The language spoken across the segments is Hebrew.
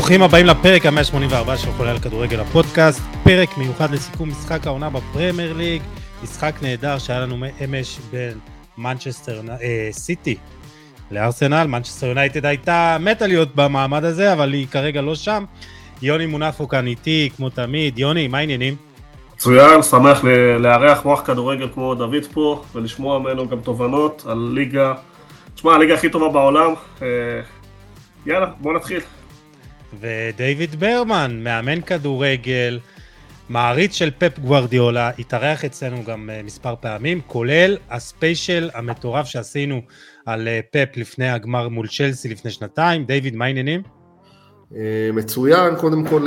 ברוכים הבאים לפרק ה-184 של חולה על כדורגל הפודקאסט, פרק מיוחד לסיכום משחק העונה בפרמייר ליג, משחק נהדר שהיה לנו אמש בין מנצ'סטר אה, סיטי לארסנל, מנצ'סטר יונייטד הייתה מתה להיות במעמד הזה, אבל היא כרגע לא שם. יוני מונפו כאן איתי, כמו תמיד. יוני, מה העניינים? מצוין, שמח לארח מוח כדורגל כמו דוד פה, ולשמוע ממנו גם תובנות על ליגה, תשמע, הליגה הכי טובה בעולם. אה, יאללה, בוא נתחיל. ודייוויד ברמן, מאמן כדורגל, מעריץ של פפ גוורדיולה, התארח אצלנו גם uh, מספר פעמים, כולל הספיישל המטורף שעשינו על uh, פפ לפני הגמר מול צ'לסי לפני שנתיים. דיוויד, מה העניינים? Uh, מצוין, קודם כל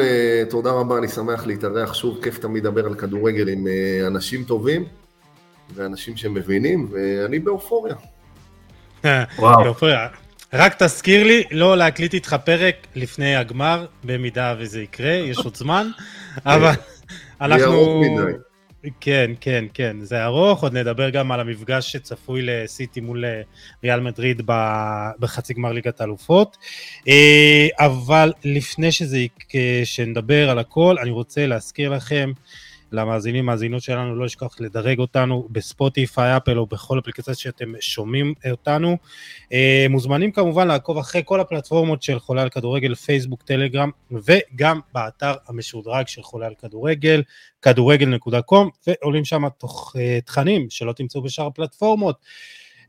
תודה רבה, אני שמח להתארח שוב, כיף תמיד לדבר על כדורגל עם אנשים טובים ואנשים שמבינים, ואני באופוריה. וואו. רק תזכיר לי לא להקליט איתך פרק לפני הגמר, במידה וזה יקרה, יש עוד זמן, אבל אנחנו... כן, כן, כן, זה ארוך, עוד נדבר גם על המפגש שצפוי לסיטי מול אה, ריאל מדריד בחצי גמר ליגת האלופות. אה, אבל לפני שזה, שנדבר על הכל, אני רוצה להזכיר לכם למאזינים, מאזינות שלנו, לא לשכוח לדרג אותנו בספוטיפיי, אפל או בכל אפליקציה שאתם שומעים אותנו. אה, מוזמנים כמובן לעקוב אחרי כל הפלטפורמות של חולה על כדורגל, פייסבוק, טלגרם, וגם באתר המשודרג של חולה על כדורגל, כדורגל.com, ועולים שם תוך אה, תכנים שלא תמצאו בשאר הפלטפורמות.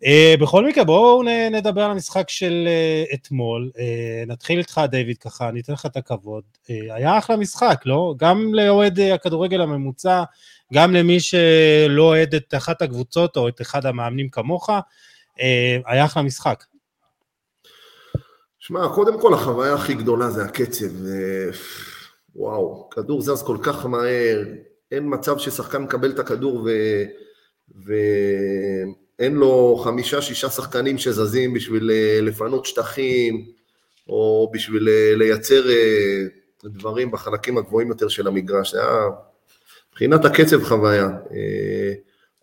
Uh, בכל מקרה בואו נדבר על המשחק של uh, אתמול, uh, נתחיל איתך דיוויד ככה, אני אתן לך את הכבוד, היה אחלה משחק, לא? גם לאוהד הכדורגל הממוצע, גם למי שלא אוהד את אחת הקבוצות או את אחד המאמנים כמוך, היה אחלה משחק. שמע, קודם כל החוויה הכי גדולה זה הקצב, וואו, כדור זז כל כך מהר, אין מצב ששחקן מקבל את הכדור ו... ו... אין לו חמישה, שישה שחקנים שזזים בשביל אה, לפנות שטחים, או בשביל אה, לייצר אה, דברים בחלקים הגבוהים יותר של המגרש. זה היה מבחינת הקצב חוויה.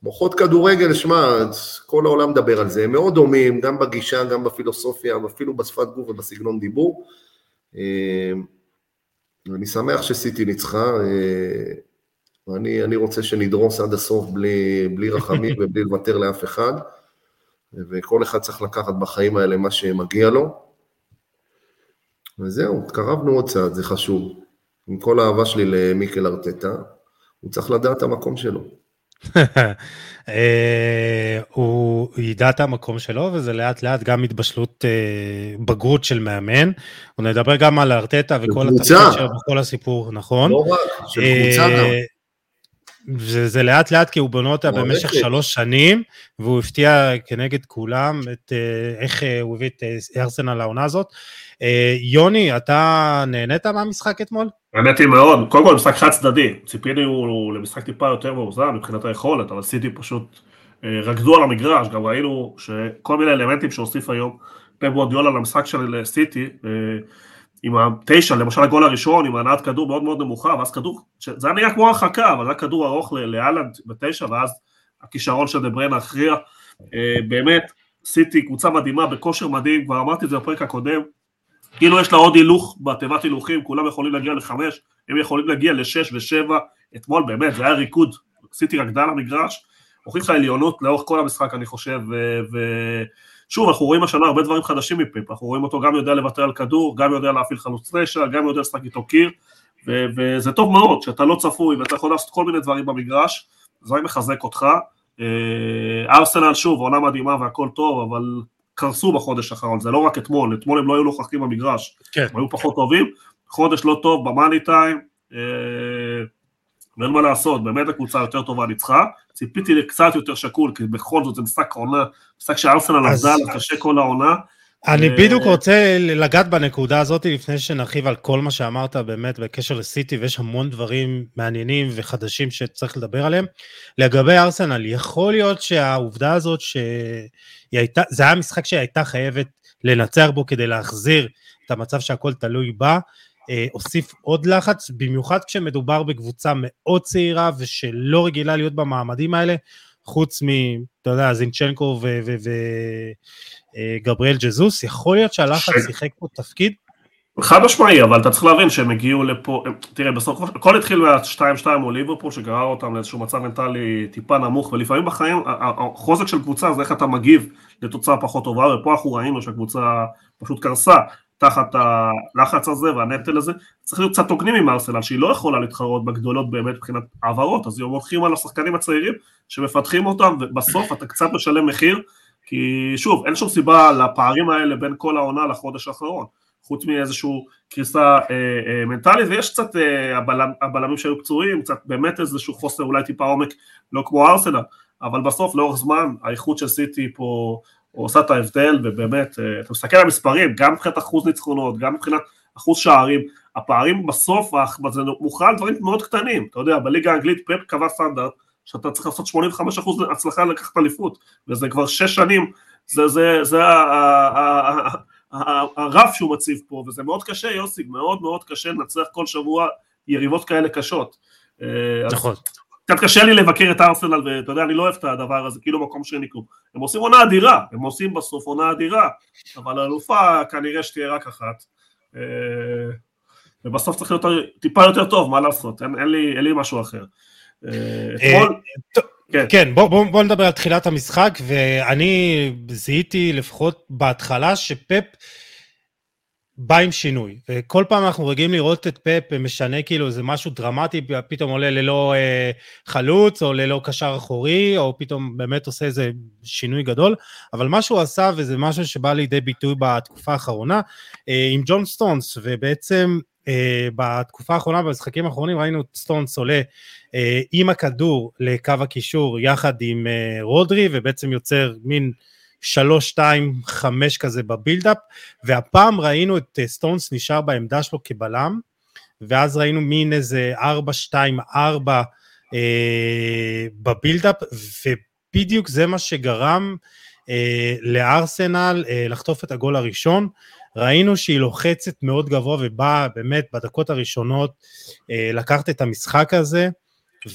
מוחות כדורגל, שמע, כל העולם מדבר על זה, הם מאוד דומים, גם בגישה, גם בפילוסופיה, ואפילו בשפת גוף ובסגנון דיבור. אני שמח שסיטי ניצחה, ואני אני רוצה שנדרוס עד הסוף בלי, בלי רחמים ובלי לוותר לאף אחד, וכל אחד צריך לקחת בחיים האלה מה שמגיע לו. וזהו, התקרבנו עוד צעד, זה חשוב. עם כל האהבה שלי למיקל ארטטה, הוא צריך לדעת את המקום שלו. אה, הוא ידע את המקום שלו, וזה לאט לאט גם התבשלות אה, בגרות של מאמן. נדבר גם על ארטטה וכל התפקיד שלו בכל הסיפור, נכון? לא רק, של קבוצה גם. אה, וזה לאט לאט כי הוא בונה אותה במשך שלוש שנים, והוא הפתיע כנגד כולם את אה, איך אה, הוא הביא את אה, ארסנל לעונה הזאת. יוני, אתה נהנית מהמשחק אתמול? נהניתי מאוד, קודם כל משחק חד צדדי, ציפינו למשחק טיפה יותר מאוזן מבחינת היכולת, אבל סיטי פשוט רקדו על המגרש, גם ראינו שכל מיני אלמנטים שהוסיף היום פפ וורדיולה למשחק של סיטי, עם התשע, למשל הגול הראשון, עם הנעת כדור מאוד מאוד נמוכה, ואז כדור, זה היה נראה כמו הרחקה, אבל זה היה כדור ארוך לאלנד בתשע, ואז הכישרון של דבריין הכריע. אה, באמת, סיטי קבוצה מדהימה, בכושר מדהים, כבר אמרתי את זה בפרק הקודם, כאילו יש לה עוד הילוך בתיבת הילוכים, כולם יכולים להגיע לחמש, הם יכולים להגיע לשש ושבע, אתמול באמת, זה היה ריקוד, סיטי רקדה למגרש, הוכיחה עליונות לאורך כל המשחק אני חושב, ו... שוב, אנחנו רואים השנה הרבה דברים חדשים מפיפ, אנחנו רואים אותו גם יודע לוותר על כדור, גם יודע להפעיל חלוץ רשע, גם יודע לשחק איתו קיר, ו- וזה טוב מאוד שאתה לא צפוי ואתה יכול לעשות כל מיני דברים במגרש, זה רק מחזק אותך. אה, ארסנל שוב, עונה מדהימה והכל טוב, אבל קרסו בחודש האחרון, זה לא רק אתמול, אתמול הם לא היו נוכחים במגרש, כן. הם היו פחות טובים, חודש לא טוב במאני טיים, אה, ואין מה לעשות, באמת הקבוצה יותר טובה ניצחה, ציפיתי לקצת יותר שקול, כי בכל זאת זה משחק עונה, משחק שארסנל עבדה עליו קשה כל העונה. אני ו... בדיוק רוצה לגעת בנקודה הזאת לפני שנרחיב על כל מה שאמרת באמת בקשר לסיטי, ויש המון דברים מעניינים וחדשים שצריך לדבר עליהם. לגבי ארסנל, יכול להיות שהעובדה הזאת הייתה, זה היה משחק שהיא הייתה חייבת לנצח בו כדי להחזיר את המצב שהכל תלוי בה, אה, הוסיף עוד לחץ, במיוחד כשמדובר בקבוצה מאוד צעירה ושלא רגילה להיות במעמדים האלה, חוץ מ, אתה יודע, זינצ'נקו וגבריאל אה, ג'זוס, יכול להיות שהלחץ שיחק פה תפקיד? חד משמעי, אבל אתה צריך להבין שהם הגיעו לפה, תראה, בסוף הכל התחיל מה-2-2 מול ליברפול, שגרר אותם לאיזשהו מצב מנטלי טיפה נמוך, ולפעמים בחיים, החוזק של קבוצה זה איך אתה מגיב לתוצאה פחות טובה, ופה אנחנו ראינו שהקבוצה פשוט קרסה תחת הלחץ הזה והנטל הזה, צריך להיות קצת הוגנים עם ארסנל, שהיא לא יכולה להתחרות בגדולות באמת מבחינת העברות, אז הולכים על השחקנים הצעירים שמפתחים אותם, ובסוף אתה קצת משלם מחיר, כי שוב, אין שום סיבה לפערים האלה בין כל העונה לחודש האחרון. חוץ מאיזושהי קריסה אה, אה, מנטלית, ויש קצת אה, הבלמ, הבלמים שהיו פצועים, קצת באמת איזשהו חוסר אולי טיפה עומק, לא כמו ארסנל, אבל בסוף לאורך זמן האיכות של סיטי פה עושה את ההבדל, ובאמת, אה, אתה מסתכל על המספרים, גם מבחינת אחוז ניצחונות, גם מבחינת אחוז שערים, הפערים בסוף, זה מוכרע על דברים מאוד קטנים, אתה יודע, בליגה האנגלית פפ קבע סטנדרט, שאתה צריך לעשות 85% הצלחה לקחת אליפות, וזה כבר שש שנים, זה, זה, זה, זה הרף שהוא מציב פה, וזה מאוד קשה, יוסי, מאוד מאוד קשה לנצח כל שבוע יריבות כאלה קשות. אה, נכון. קצת קשה לי לבקר את ארסנל, ואתה יודע, אני לא אוהב את הדבר הזה, כאילו מקום שני כלום. הם עושים עונה אדירה, הם עושים בסוף עונה אדירה, אבל האלופה כנראה שתהיה רק אחת. אה, ובסוף צריך להיות טיפה יותר טוב, מה לעשות, אין, אין, לי, אין לי משהו אחר. אה, אתמול... כן, כן בוא, בוא, בוא נדבר על תחילת המשחק, ואני זיהיתי לפחות בהתחלה שפפ בא עם שינוי, וכל פעם אנחנו רגילים לראות את פפ משנה כאילו איזה משהו דרמטי, פתאום עולה ללא אה, חלוץ, או ללא קשר אחורי, או פתאום באמת עושה איזה שינוי גדול, אבל מה שהוא עשה, וזה משהו שבא לידי ביטוי בתקופה האחרונה, אה, עם ג'ון סטונס, ובעצם אה, בתקופה האחרונה, במשחקים האחרונים, ראינו את סטונס עולה אה, עם הכדור לקו הקישור יחד עם אה, רודרי, ובעצם יוצר מין 3-2-5 כזה ב build-up, והפעם ראינו את סטונס נשאר בעמדה שלו כבלם, ואז ראינו מין איזה 4-2-4 ב build-up, ובדיוק זה מה שגרם לארסנל לחטוף את הגול הראשון. ראינו שהיא לוחצת מאוד גבוה ובאה באמת בדקות הראשונות אה, לקחת את המשחק הזה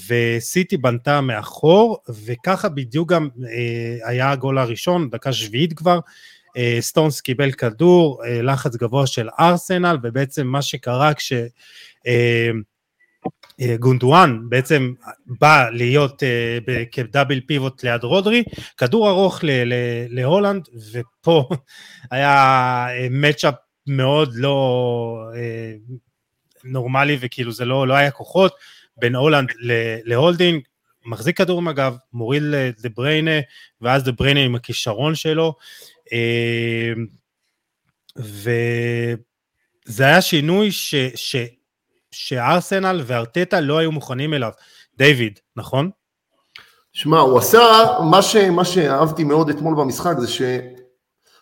וסיטי בנתה מאחור וככה בדיוק גם אה, היה הגול הראשון, דקה שביעית כבר, אה, סטונס קיבל כדור, אה, לחץ גבוה של ארסנל ובעצם מה שקרה כש... אה, אה גונדואן בעצם בא להיות uh, כדאבל פיבוט ליד רודרי, כדור ארוך להולנד, ופה היה מצ'אפ מאוד לא uh, נורמלי, וכאילו זה לא, לא היה כוחות בין הולנד להולדינג, מחזיק כדור עם הגב, מוריד לבריינה, ואז לבריינה עם הכישרון שלו, uh, וזה היה שינוי ש... ש שארסנל וארטטה לא היו מוכנים אליו. דיוויד, נכון? שמע, הוא עשה, מה, ש, מה שאהבתי מאוד אתמול במשחק זה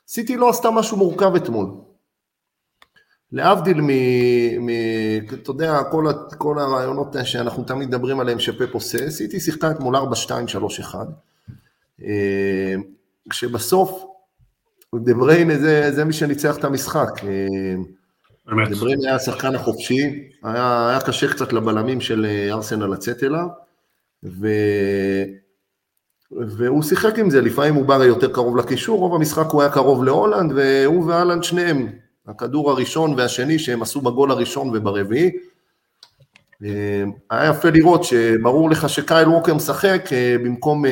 שסיטי לא עשתה משהו מורכב אתמול. להבדיל מ... מ אתה יודע, כל, כל הרעיונות שאנחנו תמיד מדברים עליהם שפפ עושה, סיטי שיחקה אתמול 4-2-3-1, אה, כשבסוף דבריין זה, זה מי שניצח את המשחק. אה, דבריין היה השחקן החופשי, היה, היה קשה קצת לבלמים של אה, ארסנל לצאת אליו, ו... והוא שיחק עם זה, לפעמים הוא בא יותר קרוב לקישור, רוב המשחק הוא היה קרוב להאלנד, והוא והאלנד שניהם, הכדור הראשון והשני שהם עשו בגול הראשון וברביעי. אה, היה יפה לראות שברור לך שקייל ווקר משחק אה, במקום,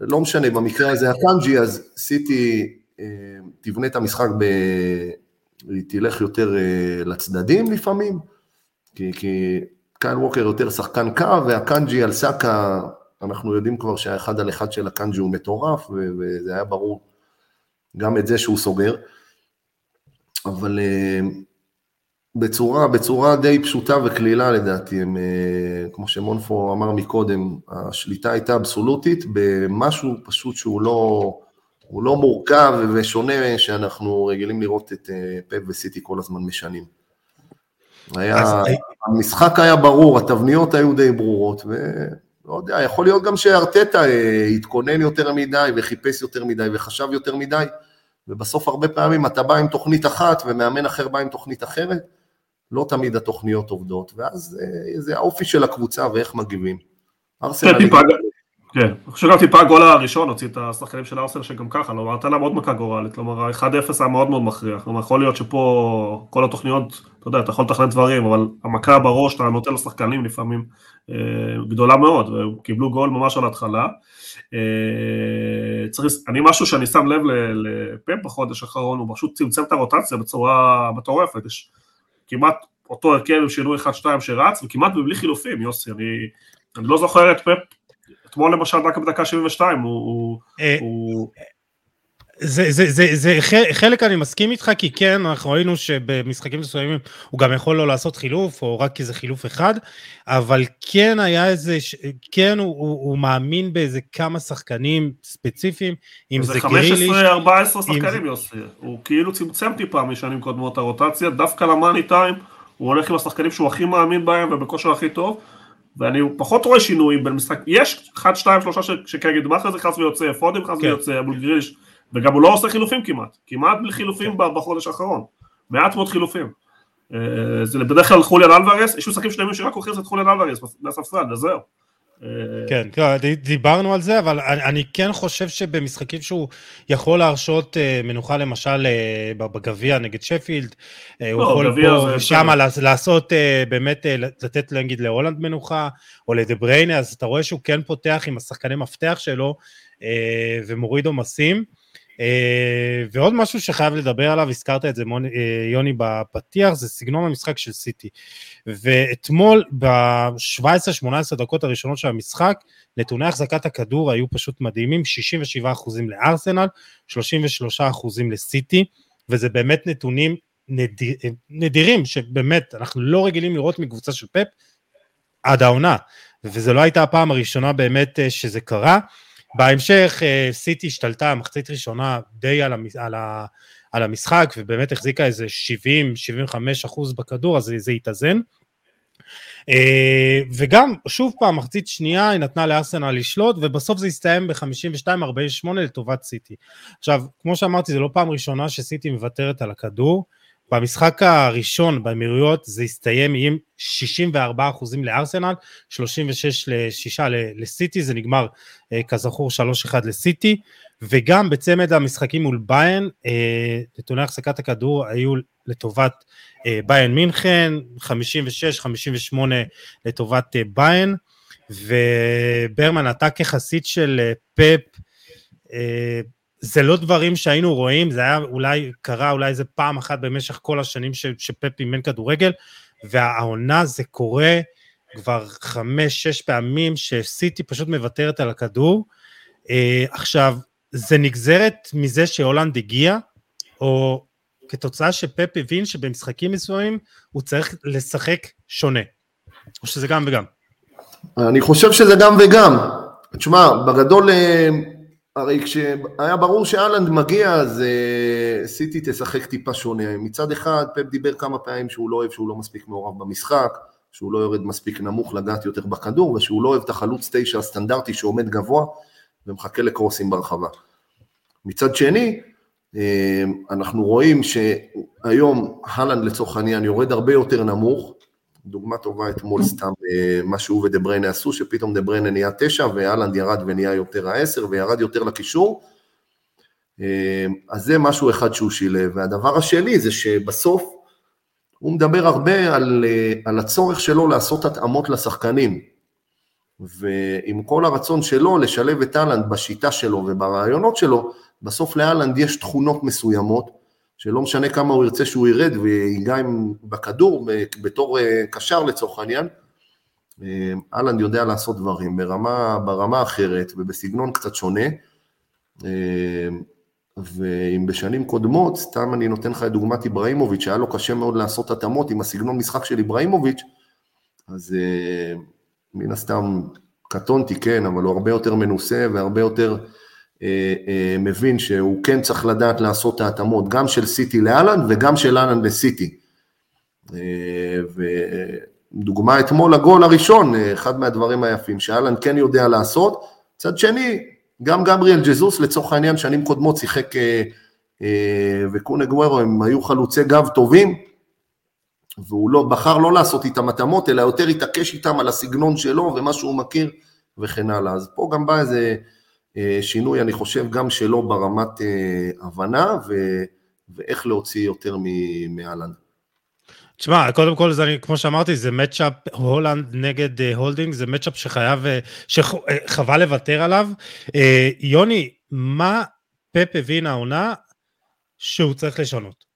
לא משנה, במקרה הזה אקאנג'י, אז סיטי תבנה את המשחק ב... היא תלך יותר אה, לצדדים לפעמים, כי, כי קייל ווקר יותר שחקן קו, ואקאנג'י על סאקה, אנחנו יודעים כבר שהאחד על אחד של אקאנג'י הוא מטורף, וזה היה ברור גם את זה שהוא סוגר. אבל אה, בצורה, בצורה די פשוטה וקלילה לדעתי, הם, אה, כמו שמונפו אמר מקודם, השליטה הייתה אבסולוטית במשהו פשוט שהוא לא, הוא לא מורכב ושונה שאנחנו רגילים לראות את אה, פפ וסיטי כל הזמן משנים. היה, המשחק היה ברור, התבניות היו די ברורות, ולא יודע, יכול להיות גם שארטטה התכונן יותר מדי וחיפש יותר מדי וחשב יותר מדי, ובסוף הרבה פעמים אתה בא עם תוכנית אחת ומאמן אחר בא עם תוכנית אחרת, לא תמיד התוכניות עובדות, ואז אה, זה האופי של הקבוצה ואיך מגיבים. ארסנל... כן, אני חושב גם טיפה הגול הראשון הוציא את השחקנים של ארסנל שגם ככה, כלומר, נתן להם עוד מכה גורלית, כלומר, ה-1-0 היה מאוד מאוד מכריח, כלומר, יכול להיות שפה כל התוכניות, אתה יודע, אתה יכול לתכנן דברים, אבל המכה בראש, אתה נותן לשחקנים לפעמים גדולה מאוד, והם קיבלו גול ממש על ההתחלה. אה, צריך, אני משהו שאני שם לב לפאפ בחודש האחרון, הוא פשוט צמצם את הרוטציה בצורה מטורפת, יש כמעט אותו הרכב עם שינוי 1-2 שרץ, וכמעט בלי חילופים, יוסי, אני, אני לא זוכר את פאפ אתמול למשל רק בדקה 72 הוא... זה, זה, זה, זה חלק אני מסכים איתך, כי כן, אנחנו ראינו שבמשחקים מסוימים הוא גם יכול לא לעשות חילוף, או רק איזה חילוף אחד, אבל כן היה איזה, כן הוא, הוא, הוא מאמין באיזה כמה שחקנים ספציפיים, אם זה גריליש. זה 15-14 שחקנים יוסי, הוא כאילו צמצם טיפה משנים קודמות הרוטציה, דווקא למאני טיים, הוא הולך עם השחקנים שהוא הכי מאמין בהם ובכושר הכי טוב, ואני פחות רואה שינויים בין משחק, יש 1, 2, 3 שכרגע מאחר זה חס ויוצא, פודם חס כן. ויוצא, מול גריליש, וגם הוא לא עושה חילופים כמעט, כמעט בלי חילופים כן. בחודש האחרון, מעט מאוד חילופים. אה, זה בדרך כלל חוליאן אלוורס, יש משחקים שלמים שרק הוא את חוליאן אלוורס מהספסל, וזהו. כן, כן, דיברנו על זה, אבל אני, כן חושב שבמשחקים שהוא יכול להרשות אה, מנוחה למשל אה, בגביע נגד שפילד, אה, הוא לא, יכול פה ושם לעשות באמת, לתת נגיד להולנד מנוחה, או לדבריינה, אז אתה רואה שהוא כן פותח עם השחקני מפתח שלו ומוריד עומסים. Uh, ועוד משהו שחייב לדבר עליו, הזכרת את זה מוני, uh, יוני בפתיח, זה סגנון המשחק של סיטי. ואתמול ב-17-18 דקות הראשונות של המשחק, נתוני החזקת הכדור היו פשוט מדהימים, 67% לארסנל, 33% לסיטי, וזה באמת נתונים נדיר, נדירים, שבאמת אנחנו לא רגילים לראות מקבוצה של פפ עד העונה, וזו לא הייתה הפעם הראשונה באמת אה, שזה קרה. בהמשך אה, סיטי השתלטה מחצית ראשונה די על, המש, על, ה, על המשחק ובאמת החזיקה איזה 70-75 אחוז בכדור אז זה התאזן. אה, וגם שוב פעם מחצית שנייה היא נתנה לארסנל לשלוט ובסוף זה הסתיים ב-52-48 לטובת סיטי. עכשיו כמו שאמרתי זה לא פעם ראשונה שסיטי מוותרת על הכדור במשחק הראשון באמירויות זה הסתיים עם 64% לארסנל, 36 ל-6 לסיטי, זה נגמר אה, כזכור 3-1 לסיטי, וגם בצמד המשחקים מול ביין, אה, נתוני החזקת הכדור היו לטובת אה, ביין מינכן, 56-58 לטובת ביין, וברמן אתה כחסיד של פפ, זה לא דברים שהיינו רואים, זה היה אולי, קרה אולי איזה פעם אחת במשך כל השנים ש, שפפ אימן כדורגל, והעונה זה קורה כבר חמש-שש פעמים שסיטי פשוט מוותרת על הכדור. אה, עכשיו, זה נגזרת מזה שהולנד הגיע, או כתוצאה שפפ הבין שבמשחקים מסוימים הוא צריך לשחק שונה, או שזה גם וגם. אני חושב שזה גם וגם. תשמע, בגדול אה, הרי כשהיה ברור שאלנד מגיע, אז uh, סיטי תשחק טיפה שונה. מצד אחד, פפ דיבר כמה פעמים שהוא לא אוהב שהוא לא מספיק מעורב במשחק, שהוא לא יורד מספיק נמוך לגעת יותר בכדור, ושהוא לא אוהב את החלוץ תשע הסטנדרטי שעומד גבוה ומחכה לקרוסים ברחבה. מצד שני, uh, אנחנו רואים שהיום הלנד לצורך העניין יורד הרבה יותר נמוך, דוגמה טובה אתמול סתם אה, מה שהוא ודה בריינה עשו, שפתאום דה בריינה נהיה תשע ואלנד ירד ונהיה יותר העשר וירד יותר לקישור. אה, אז זה משהו אחד שהוא שילב. והדבר השני זה שבסוף הוא מדבר הרבה על, אה, על הצורך שלו לעשות התאמות לשחקנים. ועם כל הרצון שלו לשלב את אהלנד בשיטה שלו וברעיונות שלו, בסוף לאהלנד יש תכונות מסוימות שלא משנה כמה הוא ירצה שהוא ירד ויגע עם בכדור בתור אה, קשר לצורך העניין, אה, אהלנד יודע לעשות דברים ברמה, ברמה אחרת ובסגנון קצת שונה. אה, ואם בשנים קודמות, סתם אני נותן לך את דוגמת איבראימוביץ', שהיה לו קשה מאוד לעשות התאמות עם הסגנון משחק של איבראימוביץ', אז מן הסתם קטונתי, כן, אבל הוא הרבה יותר מנוסה והרבה יותר אה, אה, מבין שהוא כן צריך לדעת לעשות את ההתאמות, גם של סיטי לאלן וגם של אלן לסיטי. אה, ודוגמה אתמול הגול הראשון, אחד מהדברים היפים שאלן כן יודע לעשות. מצד שני, גם גבריאל ג'זוס לצורך העניין שנים קודמות שיחק וקון אגוורו הם היו חלוצי גב טובים, והוא לא, בחר לא לעשות איתם התאמות, אלא יותר התעקש איתם על הסגנון שלו ומה שהוא מכיר וכן הלאה. אז פה גם בא איזה שינוי, אני חושב, גם שלו ברמת הבנה ו, ואיך להוציא יותר מהאלנד. תשמע, קודם כל, זה, כמו שאמרתי, זה matchup האלנד נגד הולדינג, זה matchup שחייב, שחבל לוותר עליו. יוני, מה פפ הבין העונה שהוא צריך לשנות?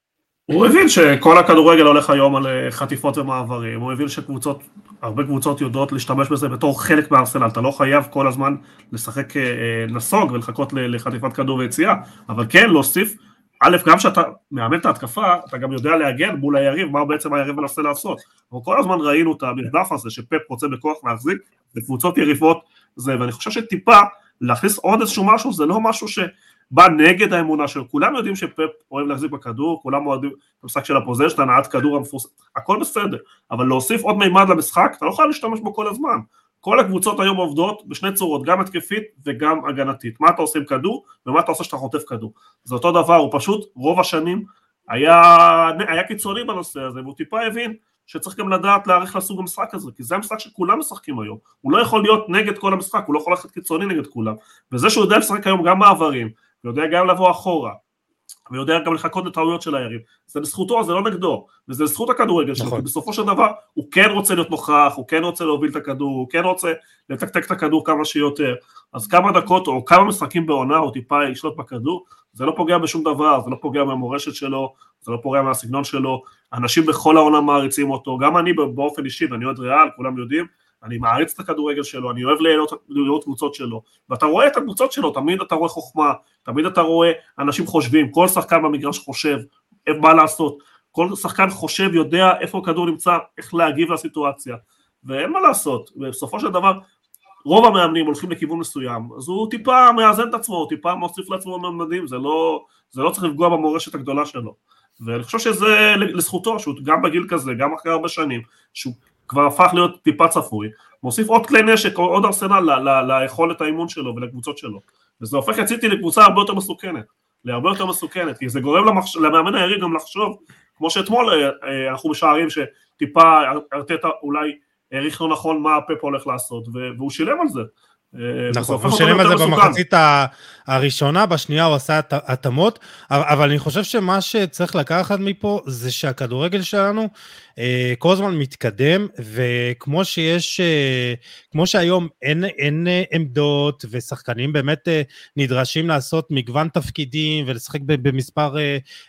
הוא הבין שכל הכדורגל הולך היום על אה, חטיפות ומעברים, הוא הבין שקבוצות, הרבה קבוצות יודעות להשתמש בזה בתור חלק מהארסנל, אתה לא חייב כל הזמן לשחק אה, אה, נסוג ולחכות לחטיפת כדור ויציאה, אבל כן להוסיף, א', גם כשאתה מאמן את ההתקפה, אתה גם יודע להגן מול היריב, מה בעצם היריב מנסה לעשות. אבל כל הזמן ראינו את המרדף הזה שפפ רוצה בכוח להחזיק, וקבוצות יריבות זה, ואני חושב שטיפה להכניס עוד איזשהו משהו, זה לא משהו ש... בא נגד האמונה שלו, כולם יודעים שפפ אוהב להחזיק בכדור, כולם אוהבים את המשחק של הפוזיישן, הנעת כדור המפורסם, הכל בסדר, אבל להוסיף עוד מימד למשחק, אתה לא חייב להשתמש בו כל הזמן. כל הקבוצות היום עובדות בשני צורות, גם התקפית וגם הגנתית. מה אתה עושה עם כדור ומה אתה עושה כשאתה חוטף כדור. זה אותו דבר, הוא פשוט רוב השנים היה, היה קיצוני בנושא הזה, והוא טיפה הבין שצריך גם לדעת להעריך לסוג המשחק הזה, כי זה המשחק שכולם משחקים היום. הוא לא יכול להיות נגד כל המשחק, הוא לא יכול ללכת קיצוני נגד כולם. וזה שהוא יודע לשחק היום גם מעברים, ויודע גם לבוא אחורה, ויודע גם לחכות לטעויות של היריב, זה בזכותו, זה לא נגדו, וזה בזכות הכדורגל שלו, נכון. כי בסופו של דבר הוא כן רוצה להיות נוכח, הוא כן רוצה להוביל את הכדור, הוא כן רוצה לתקתק את הכדור כמה שיותר, אז כמה דקות או כמה משחקים בעונה הוא טיפה ישלוט בכדור, זה לא פוגע בשום דבר, זה לא פוגע מהמורשת שלו, זה לא פוגע מהסגנון שלו, אנשים בכל העונה מעריצים אותו, גם אני באופן אישי, ואני אוהד ריאל, כולם יודעים, אני מעריץ את הכדורגל שלו, אני אוהב לראות, לראות קבוצות שלו, ואתה רואה את הקבוצות שלו, תמיד אתה רואה חוכמה, תמיד אתה רואה אנשים חושבים, כל שחקן במגרש חושב מה לעשות, כל שחקן חושב, יודע איפה הכדור נמצא, איך להגיב לסיטואציה, ואין מה לעשות, ובסופו של דבר רוב המאמנים הולכים לכיוון מסוים, אז הוא טיפה מאזן את עצמו, הוא טיפה מוסיף לעצמו ממדים, זה לא, זה לא צריך לפגוע במורשת הגדולה שלו. ואני חושב שזה לזכותו, שהוא גם בגיל כזה, גם אחרי הרבה שנים, שהוא כבר הפך להיות טיפה צפוי, מוסיף עוד כלי נשק, עוד ארסנל ליכולת האימון שלו ולקבוצות שלו. וזה הופך את סיטי לקבוצה הרבה יותר מסוכנת, להרבה יותר מסוכנת, כי זה גורם למחש... למאמן היריב גם לחשוב, כמו שאתמול אה, אה, אנחנו משערים שטיפה ארטטה אולי העריך לא נכון מה הפפ הולך לעשות, והוא שילם על זה. אה, נכון, הוא שילם על זה במחצית הראשונה, בשנייה הוא עשה התאמות, אבל אני חושב שמה שצריך לקחת מפה זה שהכדורגל שלנו אה, כל הזמן מתקדם, וכמו שיש, אה, כמו שהיום אין, אין עמדות, ושחקנים באמת נדרשים לעשות מגוון תפקידים, ולשחק במספר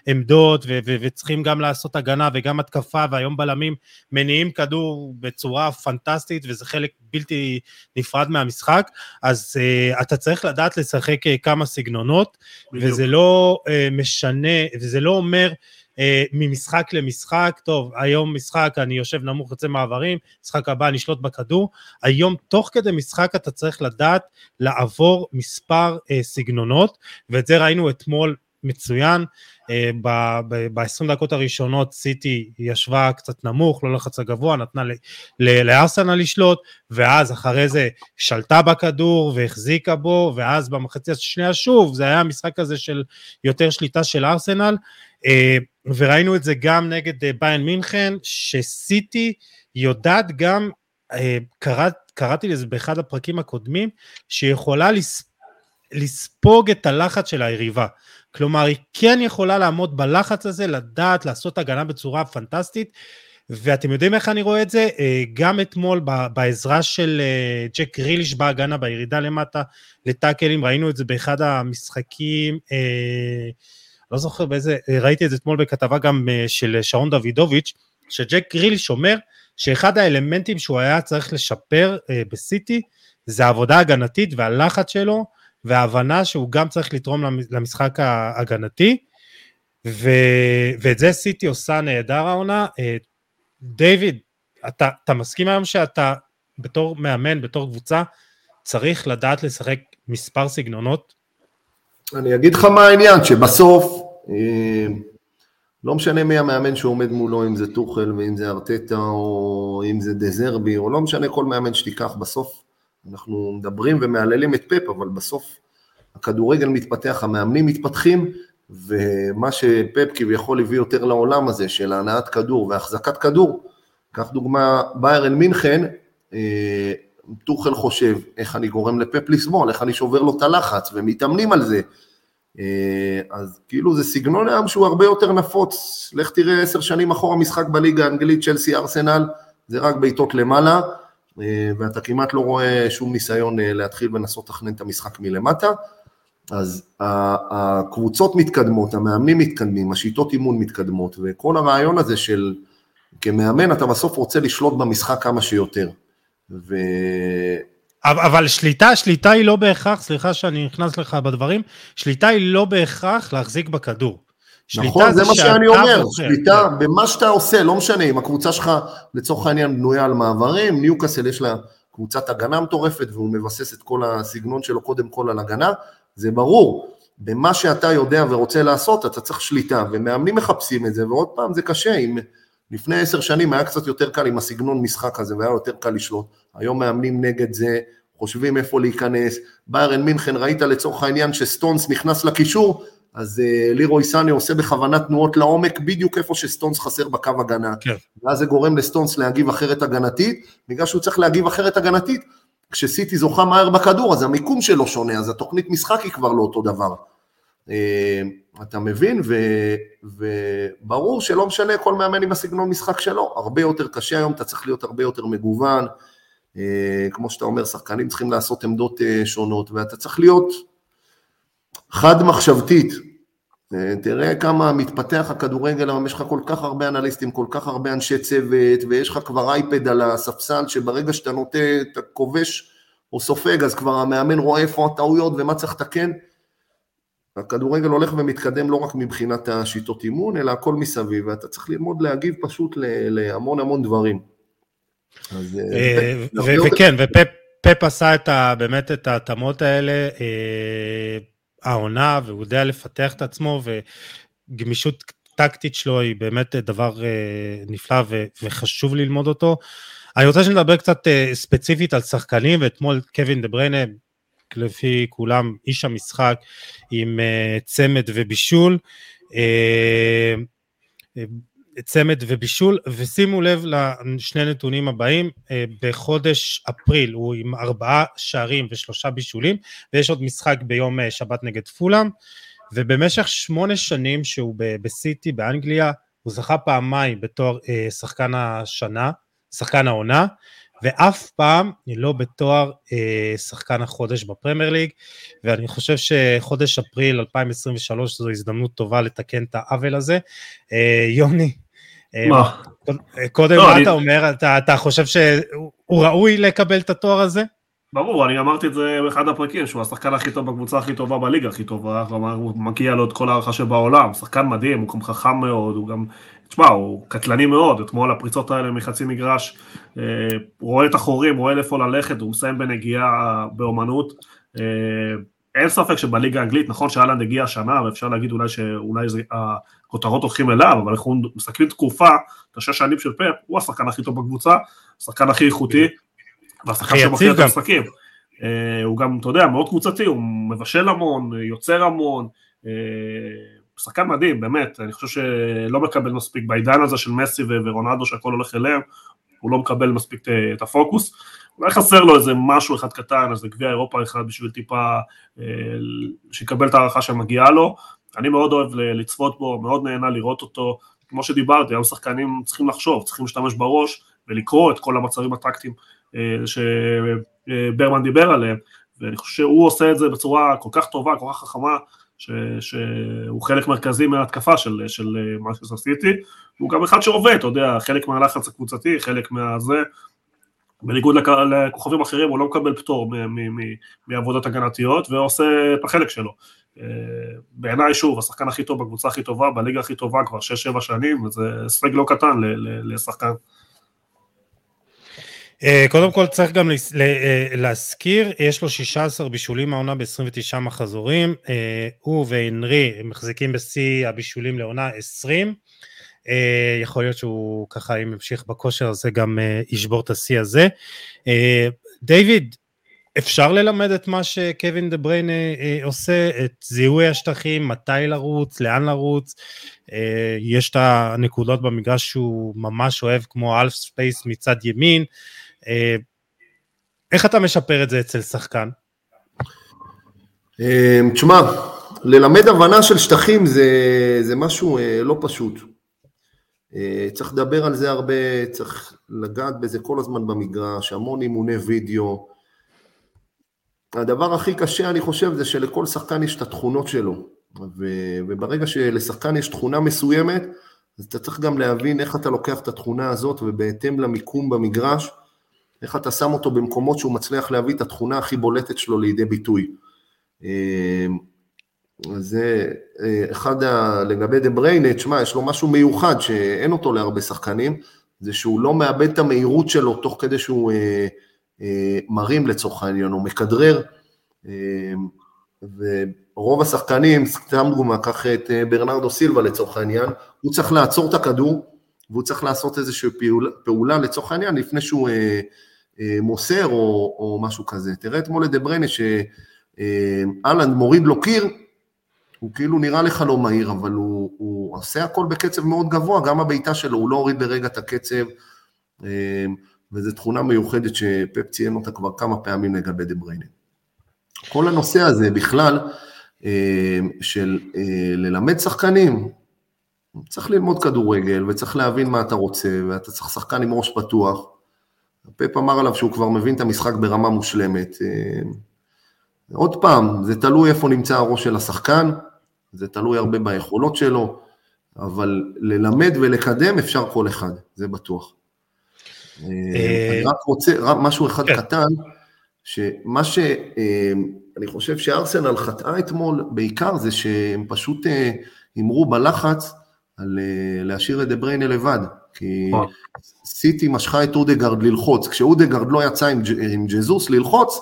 עמדות, וצריכים גם לעשות הגנה וגם התקפה, והיום בלמים מניעים כדור בצורה פנטסטית, וזה חלק בלתי נפרד מהמשחק, אז uh, אתה צריך לדעת לשחק uh, כמה סגנונות, בדיוק. וזה לא uh, משנה, וזה לא אומר uh, ממשחק למשחק, טוב, היום משחק אני יושב נמוך, יוצא מעברים, משחק הבא אני אשלוט בכדור, היום תוך כדי משחק אתה צריך לדעת לעבור מספר uh, סגנונות, ואת זה ראינו אתמול מצוין. אה, ב-20 דקות הראשונות סיטי ישבה קצת נמוך, לא לחצה גבוה, נתנה לארסנל לשלוט, ואז אחרי זה שלטה בכדור והחזיקה בו, ואז במחצי השנייה שוב, זה היה משחק כזה של יותר שליטה של ארסנל, אה, וראינו את זה גם נגד אה, ביין מינכן, שסיטי יודעת גם, קראת, קראתי לזה באחד הפרקים הקודמים, שיכולה לספוג את הלחץ של היריבה. כלומר, היא כן יכולה לעמוד בלחץ הזה, לדעת לעשות הגנה בצורה פנטסטית, ואתם יודעים איך אני רואה את זה? אה, גם אתמול בעזרה של אה, ג'ק גריליש בהגנה, בירידה למטה לטאקלים, ראינו את זה באחד המשחקים, אה, לא זוכר באיזה, ראיתי את זה אתמול בכתבה גם של שרון דוידוביץ', שג'ק גריליש אומר שאחד האלמנטים שהוא היה צריך לשפר בסיטי, זה העבודה ההגנתית והלחץ שלו, וההבנה שהוא גם צריך לתרום למשחק ההגנתי, ו, ואת זה סיטי עושה נהדר העונה. אה, דיוויד, אתה, אתה מסכים היום שאתה בתור מאמן, בתור קבוצה, צריך לדעת לשחק מספר סגנונות? אני אגיד לך מה העניין, שבסוף, אה, לא משנה מי המאמן שעומד מולו, אם זה טוחל ואם זה ארטטה או אם זה דזרבי, או לא משנה כל מאמן שתיקח, בסוף אנחנו מדברים ומהללים את פפ, אבל בסוף הכדורגל מתפתח, המאמנים מתפתחים, ומה שפפ כביכול הביא יותר לעולם הזה של הנעת כדור והחזקת כדור, קח דוגמה ביירן מינכן, אה, טוחל חושב איך אני גורם לפפ לסבול, איך אני שובר לו את הלחץ, ומתאמנים על זה. אה, אז כאילו זה סגנון היום שהוא הרבה יותר נפוץ, לך תראה עשר שנים אחורה משחק בליגה האנגלית, צ'לסי ארסנל, זה רק בעיטות למעלה, ואתה כמעט לא רואה שום ניסיון אה, להתחיל ולנסות לתכנן את המשחק מלמטה. אז הקבוצות מתקדמות, המאמנים מתקדמים, השיטות אימון מתקדמות, וכל הרעיון הזה של כמאמן אתה בסוף רוצה לשלוט במשחק כמה שיותר. ו... אבל שליטה, שליטה היא לא בהכרח, סליחה שאני נכנס לך בדברים, שליטה היא לא בהכרח להחזיק בכדור. נכון, זה, זה מה שאני אומר, בוחר. שליטה. במה שאתה עושה, לא משנה, אם הקבוצה שלך לצורך העניין בנויה על מעברים, ניוקאסל יש לה קבוצת הגנה מטורפת והוא מבסס את כל הסגנון שלו קודם כל על הגנה, זה ברור. במה שאתה יודע ורוצה לעשות, אתה צריך שליטה, ומאמנים מחפשים את זה, ועוד פעם, זה קשה, אם לפני עשר שנים היה קצת יותר קל עם הסגנון משחק הזה, והיה יותר קל לשלוט, היום מאמנים נגד זה, חושבים איפה להיכנס, ביירן מינכן, ראית לצורך העניין שסטונס נכנס לקישור, אז uh, לירוי סאני עושה בכוונה תנועות לעומק בדיוק איפה שסטונס חסר בקו הגנה. כן. ואז זה גורם לסטונס להגיב אחרת הגנתית, בגלל שהוא צריך להגיב אחרת הגנתית, כשסיטי זוכה מהר בכדור, אז המיקום שלו שונה, אז התוכנית משחק היא כבר לא אותו דבר. Uh, אתה מבין? ו, וברור שלא משנה כל מאמן עם הסגנון משחק שלו, הרבה יותר קשה היום, אתה צריך להיות הרבה יותר מגוון. Uh, כמו שאתה אומר, שחקנים צריכים לעשות עמדות uh, שונות, ואתה צריך להיות חד מחשבתית. אה, תראה כמה מתפתח הכדורגל, היום יש לך כל כך הרבה אנליסטים, כל כך הרבה אנשי צוות, ויש לך כבר אייפד על הספסל, שברגע שאתה נוטה, אתה כובש או סופג, אז כבר המאמן רואה איפה הטעויות ומה צריך לתקן. הכדורגל הולך ומתקדם לא רק מבחינת השיטות אימון, אלא הכל מסביב, ואתה צריך ללמוד להגיב פשוט להמון המון דברים. אה, וכן, ופפ עשה באמת את ההתאמות האלה. העונה, והוא יודע לפתח את עצמו, וגמישות טקטית שלו היא באמת דבר אה, נפלא וחשוב ללמוד אותו. אני רוצה שנדבר קצת אה, ספציפית על שחקנים, ואתמול קווין דה בריינה, לפי כולם, איש המשחק עם אה, צמד ובישול. צמד ובישול, ושימו לב לשני נתונים הבאים, אה, בחודש אפריל הוא עם ארבעה שערים ושלושה בישולים, ויש עוד משחק ביום אה, שבת נגד פולאם, ובמשך שמונה שנים שהוא בסיטי באנגליה, הוא זכה פעמיים בתואר אה, שחקן השנה, שחקן העונה, ואף פעם לא בתואר שחקן החודש בפרמייר ליג, ואני חושב שחודש אפריל 2023 זו הזדמנות טובה לתקן את העוול הזה. יוני, מה? קודם, לא, מה אני... אתה אומר? אתה, אתה חושב שהוא ראוי לקבל את התואר הזה? ברור, אני אמרתי את זה באחד הפרקים, שהוא השחקן הכי טוב בקבוצה הכי טובה בליגה הכי טובה, כלומר הוא מגיע לו את כל הערכה שבעולם, שחקן מדהים, הוא גם חכם מאוד, הוא גם, תשמע, הוא קטלני מאוד, אתמול הפריצות האלה מחצי מגרש, אה, רואה את החורים, רואה לאיפה ללכת, הוא מסיים בנגיעה באומנות, אה, אין ספק שבליגה האנגלית, נכון שאלנד הגיע השנה, ואפשר להגיד אולי שאולי זה, הכותרות הולכים אליו, אבל אנחנו מסתכלים תקופה, את השש שנים של פאפ, הוא השחקן הכי טוב בקבוצה, השחקן הכי איכותי, והשחקן שמכיר את המשחקים. Uh, הוא גם, אתה יודע, מאוד קבוצתי, הוא מבשל המון, יוצר המון, uh, שחקן מדהים, באמת, אני חושב שלא מקבל מספיק, בעידן הזה של מסי ורונלדו שהכל הולך אליהם, הוא לא מקבל מספיק את הפוקוס. אולי חסר לו איזה משהו אחד קטן, איזה גביע אירופה אחד בשביל טיפה, אה, שיקבל את ההערכה שמגיעה לו. אני מאוד אוהב לצפות בו, מאוד נהנה לראות אותו. כמו שדיברתי, היום שחקנים צריכים לחשוב, צריכים להשתמש בראש ולקרוא את כל המצבים הטקטיים אה, שברמן דיבר עליהם, ואני חושב שהוא עושה את זה בצורה כל כך טובה, כל כך חכמה, ש, שהוא חלק מרכזי מההתקפה של, של מרקסטר סיטי, הוא גם אחד שעובד, אתה יודע, חלק מהלחץ הקבוצתי, חלק מהזה, בניגוד לכוכבים אחרים הוא לא מקבל פטור מעבודות הגנתיות ועושה את החלק שלו. אה, בעיניי שוב, השחקן הכי טוב בקבוצה הכי טובה, בליגה הכי טובה כבר 6-7 שנים, וזה הישג לא קטן לשחקן. אה, קודם כל צריך גם אה, להזכיר, יש לו 16 בישולים העונה ב-29 מחזורים, הוא והנרי מחזיקים בשיא הבישולים לעונה 20, אה, יכול להיות שהוא ככה, אם ימשיך בכושר הזה, גם אה, ישבור את השיא הזה. אה, דיוויד, אפשר ללמד את מה שקווין דה בריינה עושה, את זיהוי השטחים, מתי לרוץ, לאן לרוץ, יש את הנקודות במגרש שהוא ממש אוהב, כמו half space מצד ימין, איך אתה משפר את זה אצל שחקן? תשמע, ללמד הבנה של שטחים זה, זה משהו לא פשוט. צריך לדבר על זה הרבה, צריך לגעת בזה כל הזמן במגרש, המון אימוני וידאו. הדבר הכי קשה, אני חושב, זה שלכל שחקן יש את התכונות שלו. וברגע שלשחקן יש תכונה מסוימת, אז אתה צריך גם להבין איך אתה לוקח את התכונה הזאת, ובהתאם למיקום במגרש, איך אתה שם אותו במקומות שהוא מצליח להביא את התכונה הכי בולטת שלו לידי ביטוי. זה אחד, ה... לגבי דה בריינה, תשמע, יש לו משהו מיוחד שאין אותו להרבה שחקנים, זה שהוא לא מאבד את המהירות שלו תוך כדי שהוא אה, אה, מרים לצורך העניין, הוא מכדרר, אה, ורוב השחקנים, סתם דוגמה, קח את אה, ברנרדו סילבה לצורך העניין, הוא צריך לעצור את הכדור, והוא צריך לעשות איזושהי פעולה, פעולה לצורך העניין לפני שהוא אה, אה, מוסר או, או משהו כזה. תראה אתמול את דה בריינה שאלנד מוריד לו קיר, הוא כאילו נראה לך לא מהיר, אבל הוא, הוא עושה הכל בקצב מאוד גבוה, גם הבעיטה שלו, הוא לא הוריד לרגע את הקצב, וזו תכונה מיוחדת שפפ ציין אותה כבר כמה פעמים לגבי דה בריינה. כל הנושא הזה בכלל, של ללמד שחקנים, צריך ללמוד כדורגל וצריך להבין מה אתה רוצה, ואתה צריך שחקן עם ראש פתוח. פפ אמר עליו שהוא כבר מבין את המשחק ברמה מושלמת. עוד פעם, זה תלוי איפה נמצא הראש של השחקן, זה תלוי הרבה ביכולות שלו, אבל ללמד ולקדם אפשר כל אחד, זה בטוח. אה, אני רק רוצה, רק משהו אחד כן. קטן, שמה שאני חושב שארסנל חטאה אתמול בעיקר זה שהם פשוט אה, הימרו בלחץ על אה, להשאיר את דה בריינה לבד, כי. סיטי משכה את אודגרד ללחוץ, כשאודגרד לא יצא עם ג'זוס ללחוץ,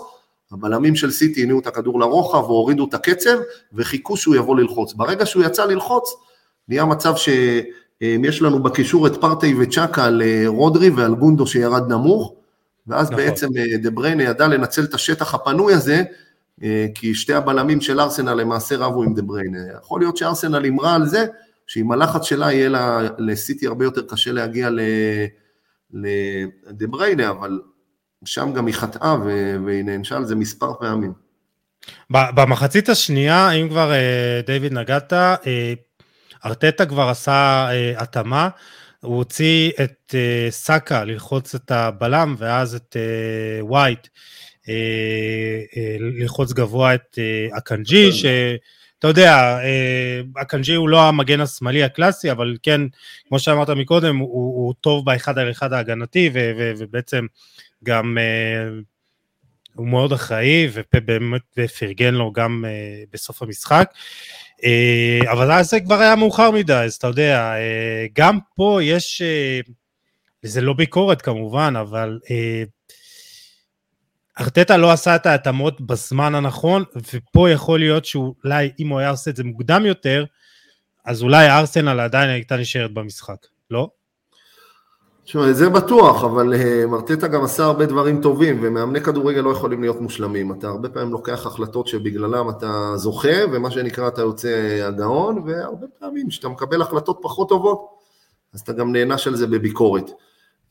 הבלמים של סיטי הניעו את הכדור לרוחב והורידו את הקצב וחיכו שהוא יבוא ללחוץ. ברגע שהוא יצא ללחוץ, נהיה מצב שיש לנו בקישור את פרטי וצ'קה על אה, רודרי ועל גונדו שירד נמוך, ואז נכון. בעצם אה, דה בריינה ידע לנצל את השטח הפנוי הזה, אה, כי שתי הבלמים של ארסנל למעשה רבו עם דה בריינה. יכול להיות שארסנל אמרה על זה, שעם הלחץ שלה יהיה לסיטי הרבה יותר קשה להגיע לדה בריינה, אבל שם גם היא חטאה והיא נענשה על זה מספר פעמים. במחצית השנייה, אם כבר אה, דיוויד נגעת, אה, ארטטה כבר עשה אה, התאמה, הוא הוציא את סאקה ללחוץ את הבלם ואז את ווייט ללחוץ גבוה את אקנג'י, נכון. שאתה יודע, אקנג'י הוא לא המגן השמאלי הקלאסי, אבל כן, כמו שאמרת מקודם, הוא, הוא טוב באחד על אחד ההגנתי, ובעצם גם uh, הוא מאוד אחראי, ובאמת פרגן לו גם uh, בסוף המשחק. אבל אז זה כבר היה מאוחר מדי, אז אתה יודע, גם פה יש, וזה לא ביקורת כמובן, אבל ארטטה לא עשה את ההתאמות בזמן הנכון, ופה יכול להיות שאולי אם הוא היה עושה את זה מוקדם יותר, אז אולי ארסנל עדיין הייתה נשארת במשחק, לא? תשמע, זה בטוח, אבל אה, מרטטה גם עשה הרבה דברים טובים, ומאמני כדורגל לא יכולים להיות מושלמים. אתה הרבה פעמים לוקח החלטות שבגללם אתה זוכה, ומה שנקרא אתה יוצא הגאון, והרבה פעמים כשאתה מקבל החלטות פחות טובות, אז אתה גם נענש על זה בביקורת.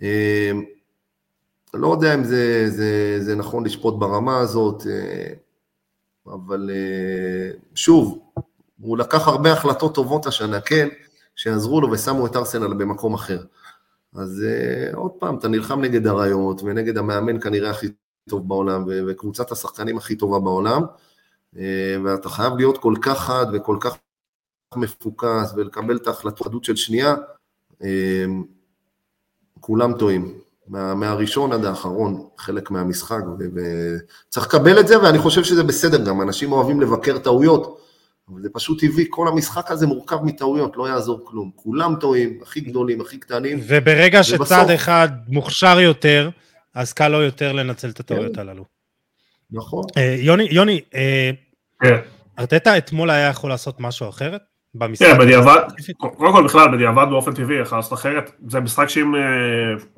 אה, לא יודע אם זה, זה, זה נכון לשפוט ברמה הזאת, אה, אבל שוב, הוא לקח הרבה החלטות טובות השנה, כן, שעזרו לו ושמו את ארסנל במקום אחר. אז uh, עוד פעם, אתה נלחם נגד אריות ונגד המאמן כנראה הכי טוב בעולם וקבוצת השחקנים הכי טובה בעולם, uh, ואתה חייב להיות כל כך חד וכל כך מפוקס ולקבל את ההחלטות של שנייה, uh, כולם טועים. מה, מהראשון עד האחרון, חלק מהמשחק, וצריך לקבל את זה, ואני חושב שזה בסדר גם, אנשים אוהבים לבקר טעויות, אבל זה פשוט טבעי, כל המשחק הזה מורכב מטעויות, לא יעזור כלום. כולם טועים, הכי גדולים, הכי קטנים. וברגע ובסוף... שצד אחד מוכשר יותר, אז קל לו יותר לנצל את הטעויות כן. הללו. נכון. אה, יוני, יוני, אה, כן. ארטטה אתמול היה יכול לעשות משהו אחרת? במשחק? כן, בדיעבד, קודם כל בכלל, בדיעבד באופן טבעי, לעשות אחרת. זה משחק שאם אה,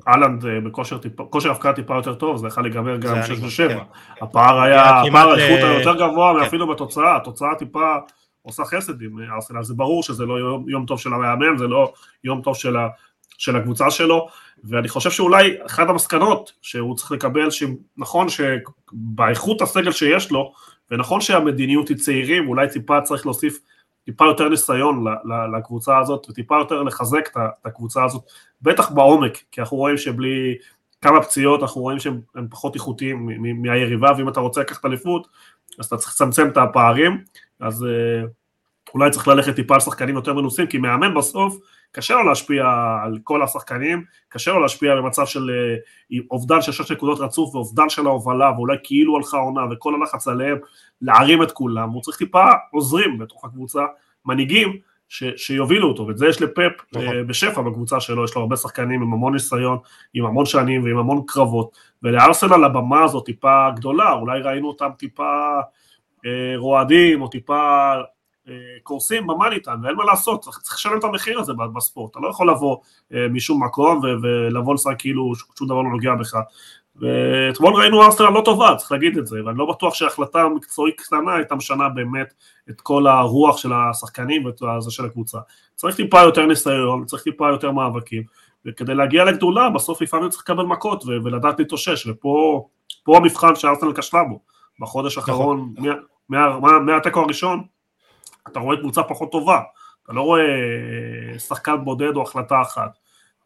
אהלנד בכושר הפקעה טיפה יותר טוב, זה יכול להיגמר גם 6 ו-7. כן. הפער היה, הפער האיכות היה יותר גבוה, ואפילו בתוצאה, התוצאה טיפה עושה חסד עם ארסנל, זה ברור שזה לא יום, יום טוב של המאמן, זה לא יום טוב של, ה, של הקבוצה שלו. ואני חושב שאולי אחת המסקנות שהוא צריך לקבל, שנכון שבאיכות הסגל שיש לו, ונכון שהמדיניות היא צעירים, אולי טיפה צריך להוסיף טיפה יותר ניסיון לקבוצה הזאת, וטיפה יותר לחזק את הקבוצה הזאת, בטח בעומק, כי אנחנו רואים שבלי כמה פציעות, אנחנו רואים שהם פחות איכותיים מהיריבה, ואם אתה רוצה לקחת אליפות, אז אתה צריך לצמצם את הפערים, אז אה, אולי צריך ללכת טיפה על שחקנים יותר מנוסים, כי מאמן בסוף, קשה לו להשפיע על כל השחקנים, קשה לו להשפיע במצב של אה, אובדן של שש נקודות רצוף ואובדן של ההובלה, ואולי כאילו הלכה עונה וכל הלחץ עליהם, להרים את כולם, הוא צריך טיפה עוזרים בתוך הקבוצה, מנהיגים ש, שיובילו אותו, ואת זה יש נכון. אה, בשפע בקבוצה שלו, יש לו הרבה שחקנים עם המון ניסיון, עם המון שנים ועם המון קרבות, ולארסנל הבמה הזאת טיפה גדולה, אולי ראינו אותם טיפה אה, רועדים, או טיפה קורסים במאניטן, ואין מה לעשות, צריך, צריך לשלם את המחיר הזה בספורט, אתה לא יכול לבוא אה, משום מקום ולבוא לשחק כאילו שום דבר לא נוגע בך. ואתמול ראינו ארסנל לא טובה, צריך להגיד את זה, ואני לא בטוח שהחלטה מקצועית קטנה הייתה משנה באמת את כל הרוח של השחקנים ואת זה של הקבוצה. צריך טיפה יותר ניסיון, צריך טיפה יותר מאבקים, וכדי להגיע לגדולה, בסוף לפעמים צריך לקבל מכות ולדעת להתאושש, ופה המבחן שארסנל כשלה בו. בחודש נכון. האחרון, מהתיקו הראשון, אתה רואה קבוצה פחות טובה, אתה לא רואה שחקן בודד או החלטה אחת.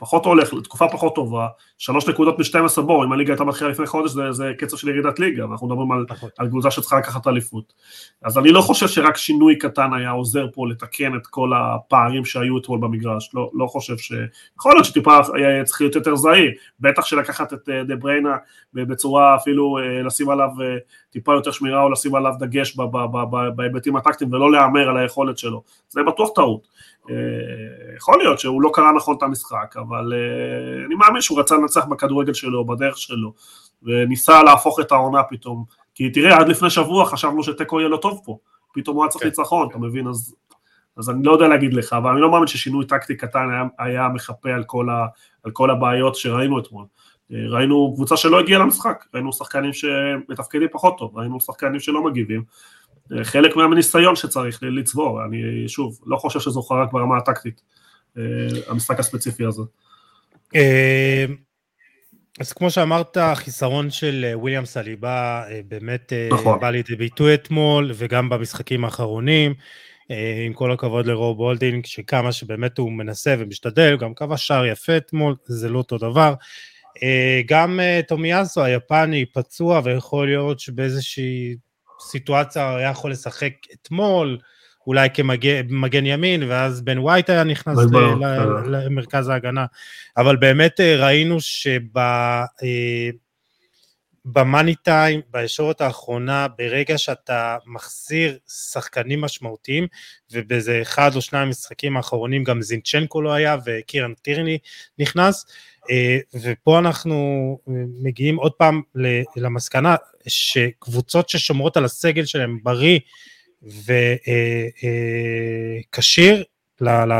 פחות הולך, לתקופה פחות טובה, שלוש נקודות מ-12 בור, אם הליגה הייתה מתחילה לפני חודש זה, זה קצב של ירידת ליגה, אנחנו מדברים על, נכון. על קבוצה שצריכה לקחת אליפות. אז אני לא חושב שרק שינוי קטן היה עוזר פה לתקן את כל הפערים שהיו אתמול במגרש, לא, לא חושב ש... יכול להיות שטיפה היה צריך להיות יותר זהיר, בטח שלקחת את אה, דה בריינה בצורה אפילו אה, לשים עליו אה, טיפה יותר שמירה או לשים עליו דגש בהיבטים הטקטיים ולא להמר על היכולת שלו, זה בטוח טעות. אה, יכול להיות שהוא לא קרא נכון את המשחק, אבל אה, אני מאמין שהוא רצה לנצח בכדורגל שלו, בדרך שלו, וניסה להפוך את העונה פתאום. כי תראה, עד לפני שבוע חשבנו שתיקו יהיה לו טוב פה, פתאום הוא היה צריך כן. ניצחון, אתה מבין? אז, אז אני לא יודע להגיד לך, אבל אני לא מאמין ששינוי טקטי קטן היה, היה מחפה על כל, ה, על כל הבעיות שראינו אתמול. אה, ראינו קבוצה שלא הגיעה למשחק, ראינו שחקנים שמתפקדים פחות טוב, ראינו שחקנים שלא מגיבים, חלק מהניסיון שצריך לצבור, אני שוב, לא חושב שזו רק ברמה הטקטית, אה, המשחק הספציפי הזה. אה, אז כמו שאמרת, החיסרון של אה, וויליאם סליבה באמת נכון. בא לידי ביטוי אתמול, וגם במשחקים האחרונים, עם כל הכבוד לרוב הולדינג, שכמה שבאמת הוא מנסה ומשתדל, גם כבש שער יפה אתמול, זה לא אותו דבר. גם תומיאסו היפני פצוע, ויכול להיות שבאיזושהי סיטואציה היה יכול לשחק אתמול, אולי כמגן ימין, ואז בן ווייט היה נכנס למרכז ההגנה. אבל באמת אה, ראינו שב... אה, במאני טיים, בישורת האחרונה, ברגע שאתה מחזיר שחקנים משמעותיים, ובאיזה אחד או שניים משחקים האחרונים גם זינצ'נקו לא היה וקירן טירני נכנס, אה, ופה אנחנו מגיעים עוד פעם למסקנה שקבוצות ששומרות על הסגל שלהם בריא וכשיר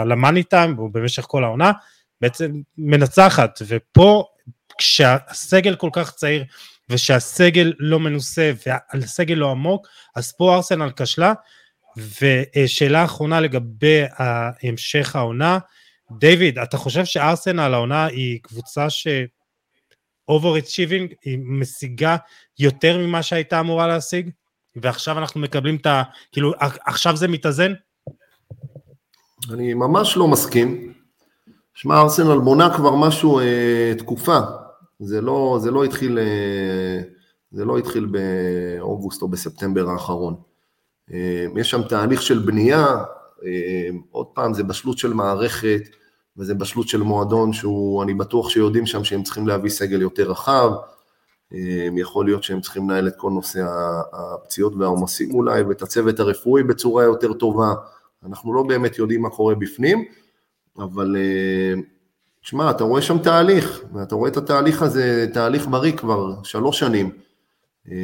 למאני טיים במשך כל העונה, בעצם מנצחת, ופה כשהסגל כל כך צעיר ושהסגל לא מנוסה והסגל לא עמוק, אז פה ארסנל כשלה. ושאלה אחרונה לגבי המשך העונה, דיוויד, אתה חושב שארסנל העונה היא קבוצה ש... overachieving, היא משיגה יותר ממה שהייתה אמורה להשיג, ועכשיו אנחנו מקבלים את ה... כאילו, עכשיו זה מתאזן? אני ממש לא מסכים. שמע, ארסנל בונה כבר משהו, אה, תקופה. זה לא, זה לא התחיל, אה, זה לא התחיל באוגוסט או בספטמבר האחרון. אה, יש שם תהליך של בנייה, אה, עוד פעם, זה בשלות של מערכת, וזה בשלות של מועדון שהוא, אני בטוח שיודעים שם שהם צריכים להביא סגל יותר רחב, יכול להיות שהם צריכים לנהל את כל נושא הפציעות והעומסים אולי, ואת הצוות הרפואי בצורה יותר טובה, אנחנו לא באמת יודעים מה קורה בפנים, אבל תשמע, אתה רואה שם תהליך, ואתה רואה את התהליך הזה, תהליך בריא כבר שלוש שנים. אה,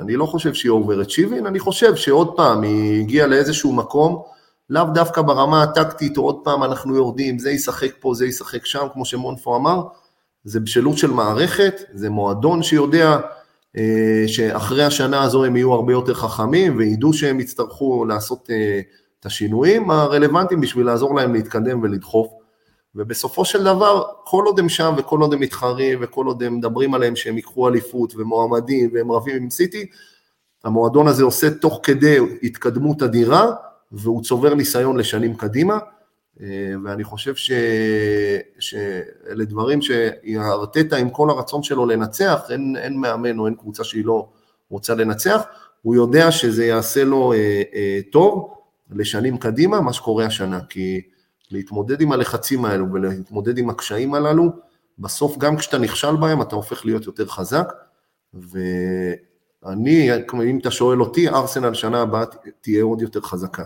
אני לא חושב שהיא אובר-אצ'יבין, אני חושב שעוד פעם היא הגיעה לאיזשהו מקום, לאו דווקא ברמה הטקטית, עוד פעם אנחנו יורדים, זה ישחק פה, זה ישחק שם, כמו שמונפו אמר, זה בשלות של מערכת, זה מועדון שיודע אה, שאחרי השנה הזו הם יהיו הרבה יותר חכמים, וידעו שהם יצטרכו לעשות אה, את השינויים הרלוונטיים בשביל לעזור להם להתקדם ולדחוף. ובסופו של דבר, כל עוד הם שם וכל עוד הם מתחרים וכל עוד הם מדברים עליהם שהם ייקחו אליפות ומועמדים והם רבים עם סיטי, המועדון הזה עושה תוך כדי התקדמות אדירה והוא צובר ניסיון לשנים קדימה, אה, ואני חושב ש... שאלה דברים שהארטטה עם כל הרצון שלו לנצח, אין, אין מאמן או אין קבוצה שהיא לא רוצה לנצח, הוא יודע שזה יעשה לו אה, אה, טוב לשנים קדימה, מה שקורה השנה, כי להתמודד עם הלחצים האלו ולהתמודד עם הקשיים הללו, בסוף גם כשאתה נכשל בהם אתה הופך להיות יותר חזק, ואני, אם אתה שואל אותי, ארסנל שנה הבאה תהיה עוד יותר חזקה,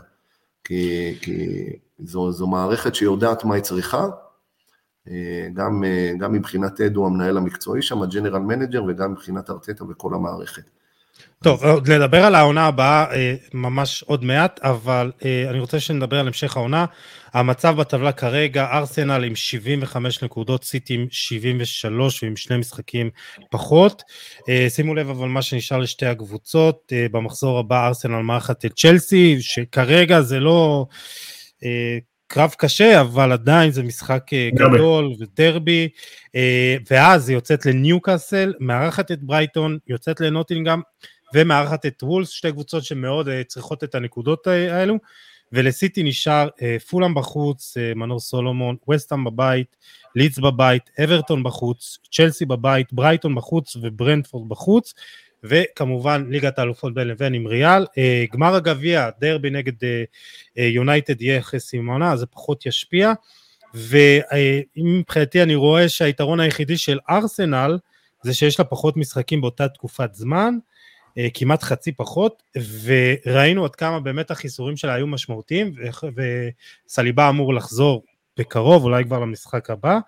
כי, כי זו, זו מערכת שיודעת מה היא צריכה, גם, גם מבחינת אדו המנהל המקצועי שם, ה general manager, וגם מבחינת ארטטה וכל המערכת. טוב, עוד נדבר על העונה הבאה אה, ממש עוד מעט, אבל אה, אני רוצה שנדבר על המשך העונה. המצב בטבלה כרגע, ארסנל עם 75 נקודות, סיטי עם 73 ועם שני משחקים פחות. אה, שימו לב אבל מה שנשאר לשתי הקבוצות, במחזור הבא ארסנל מארחת את צ'לסי, שכרגע זה לא... קרב קשה, אבל עדיין זה משחק גדול ודרבי, ואז היא יוצאת לניוקאסל, מארחת את ברייטון, יוצאת לנוטינגאם, ומארחת את וולס, שתי קבוצות שמאוד uh, צריכות את הנקודות האלו, ולסיטי נשאר uh, פולאם בחוץ, uh, מנור סולומון, וסטאם בבית, לידס בבית, אברטון בחוץ, צ'לסי בבית, ברייטון בחוץ וברנדפורד בחוץ, וכמובן ליגת האלופות בין לבין עם ריאל. גמר הגביע, דרבי נגד יונייטד יהיה אחרי סימונה, זה פחות ישפיע. ומבחינתי אני רואה שהיתרון היחידי של ארסנל זה שיש לה פחות משחקים באותה תקופת זמן, אה, כמעט חצי פחות, וראינו עד כמה באמת החיסורים שלה היו משמעותיים, וסליבה אמור לחזור בקרוב, אולי כבר למשחק הבא.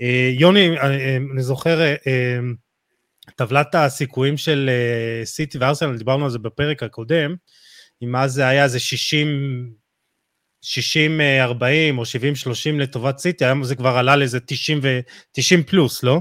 אה, יוני, אה, אני זוכר, טבלת הסיכויים של סיטי וארסנל, דיברנו על זה בפרק הקודם, אם אז זה היה איזה 60... 60-40 או 70-30 לטובת סיטי, היום זה כבר עלה לאיזה 90, ו... 90 פלוס, לא?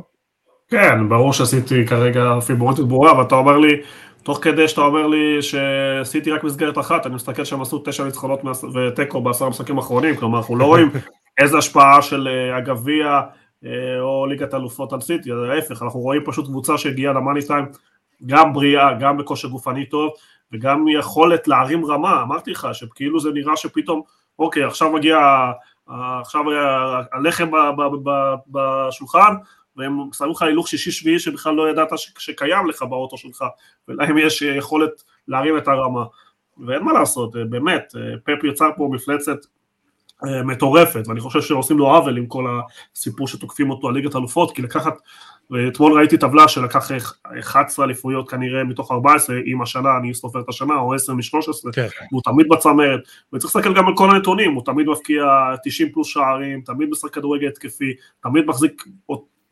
כן, ברור שעשיתי כרגע פיבורטית ברורה, ואתה אומר לי, תוך כדי שאתה אומר לי שעשיתי רק מסגרת אחת, אני מסתכל שהם עשו תשע ניצחונות ותיקו בעשרה משחקים האחרונים, כלומר אנחנו לא רואים איזה השפעה של אה, הגביע אה, או ליגת אלופות על סיטי, ההפך, אנחנו רואים פשוט קבוצה שהגיעה למאני טיים גם בריאה, גם בכושר גופני טוב, וגם יכולת להרים רמה, אמרתי לך, שכאילו זה נראה שפתאום, אוקיי, עכשיו מגיע, עכשיו הלחם בשולחן, והם שמים לך הילוך שישי שביעי שבכלל לא ידעת שקיים לך באוטו שלך, ולהם יש יכולת להרים את הרמה. ואין מה לעשות, אה, באמת, אה, פפ יצר פה מפלצת אה, מטורפת, ואני חושב שעושים לו עוול עם כל הסיפור שתוקפים אותו על ליגת אלופות, כי לקחת, אתמול ראיתי טבלה שלקח 11 אליפויות כנראה מתוך 14, אם השנה, אני סופר את השנה, או 10 מ-13, כן. והוא תמיד בצמרת, וצריך להסתכל גם על כל הנתונים, הוא תמיד מפקיע 90 פלוס שערים, תמיד משחק כדורגל התקפי, תמיד מחזיק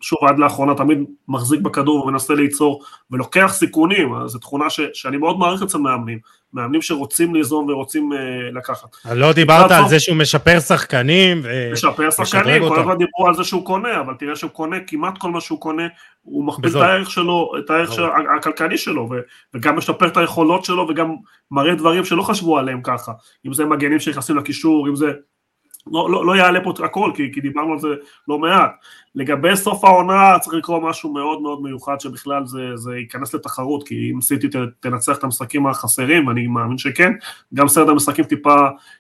שוב עד לאחרונה תמיד מחזיק בכדור ומנסה ליצור ולוקח סיכונים, זו תכונה ש, שאני מאוד מעריך אצל מאמנים, מאמנים שרוצים ליזום ורוצים uh, לקחת. לא דיברת על זה שהוא משפר שחקנים משפר שחקנים, כל הזמן דיברו על זה שהוא קונה, אבל תראה שהוא קונה, כמעט כל מה שהוא קונה, הוא מכפיל את הערך שלו, את הערך של, הכלכלי שלו, ו, וגם משפר את היכולות שלו וגם מראה דברים שלא חשבו עליהם ככה, אם זה מגנים שנכנסים לקישור, אם זה לא, לא, לא יעלה פה הכל, כי, כי דיברנו על זה לא מעט. לגבי סוף העונה צריך לקרוא משהו מאוד מאוד מיוחד שבכלל זה, זה ייכנס לתחרות, כי אם סיטי תנצח את המשחקים החסרים, ואני מאמין שכן, גם סרט המשחקים טיפה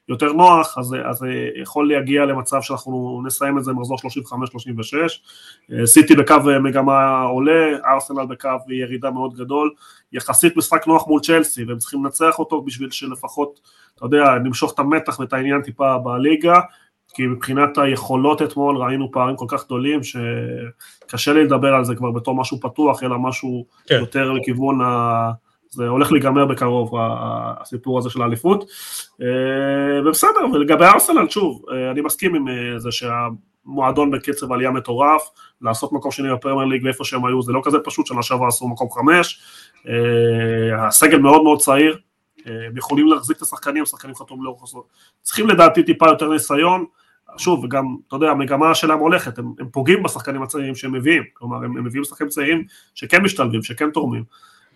יותר נוח, אז זה יכול להגיע למצב שאנחנו נסיים את זה במחזור 35-36. סיטי בקו מגמה עולה, ארסנל בקו ירידה מאוד גדול, יחסית משחק נוח מול צ'לסי, והם צריכים לנצח אותו בשביל שלפחות, אתה יודע, נמשוך את המתח ואת העניין טיפה בליגה. כי מבחינת היכולות אתמול ראינו פערים כל כך גדולים שקשה לי לדבר על זה כבר בתור משהו פתוח, אלא משהו כן. יותר לכיוון ה... זה הולך להיגמר בקרוב, הסיפור הזה של האליפות. אה, ובסדר, ולגבי ארסנל, שוב, אה, אני מסכים עם אה, זה שהמועדון בקצב עלייה מטורף, לעשות מקום שני בפרמייר ליג ואיפה שהם היו, זה לא כזה פשוט, שנה שעברה עשו מקום חמש, הסגל מאוד מאוד צעיר, הם יכולים להחזיק את השחקנים, השחקנים חתום לאורך הסוף. צריכים לדעתי טיפה יותר ניסיון, שוב, וגם, אתה יודע, המגמה שלהם הולכת, הם, הם פוגעים בשחקנים הצעירים שהם מביאים, כלומר, הם, הם מביאים שחקנים צעירים שכן משתלבים, שכן תורמים.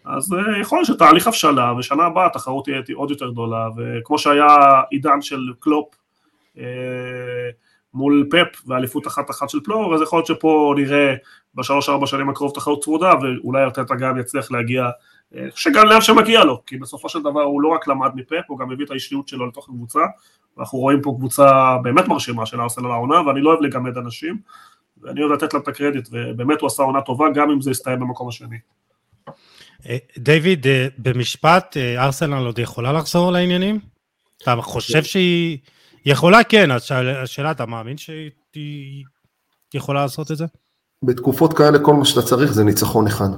אז uh, יכול להיות שתהליך הבשלה, ושנה הבאה התחרות תהיה עוד יותר גדולה, וכמו שהיה עידן של קלופ, uh, מול פפ ואליפות אחת-אחת של פלור, אז יכול להיות שפה נראה בשלוש-ארבע שנים הקרוב תחרות צמודה, ואולי ארטטה גם יצליח להגיע, אה, שגם לאן שמגיע לו, כי בסופו של דבר הוא לא רק למד מפפ, הוא גם הביא את האישיות שלו לתוך הקבוצה, ואנחנו רואים פה קבוצה באמת מרשימה של ארסנל העונה, ואני לא אוהב לגמד אנשים, ואני אוהב לתת לה את הקרדיט, ובאמת הוא עשה עונה טובה, גם אם זה יסתיים במקום השני. אה, דיוויד, אה, במשפט, ארסנל עוד יכולה לחזור לעניינים? אתה חושב שהיא יכולה? כן, השאלה, אתה מאמין שהיא יכולה לעשות את זה? בתקופות כאלה כל מה שאתה צריך זה ניצחון אחד.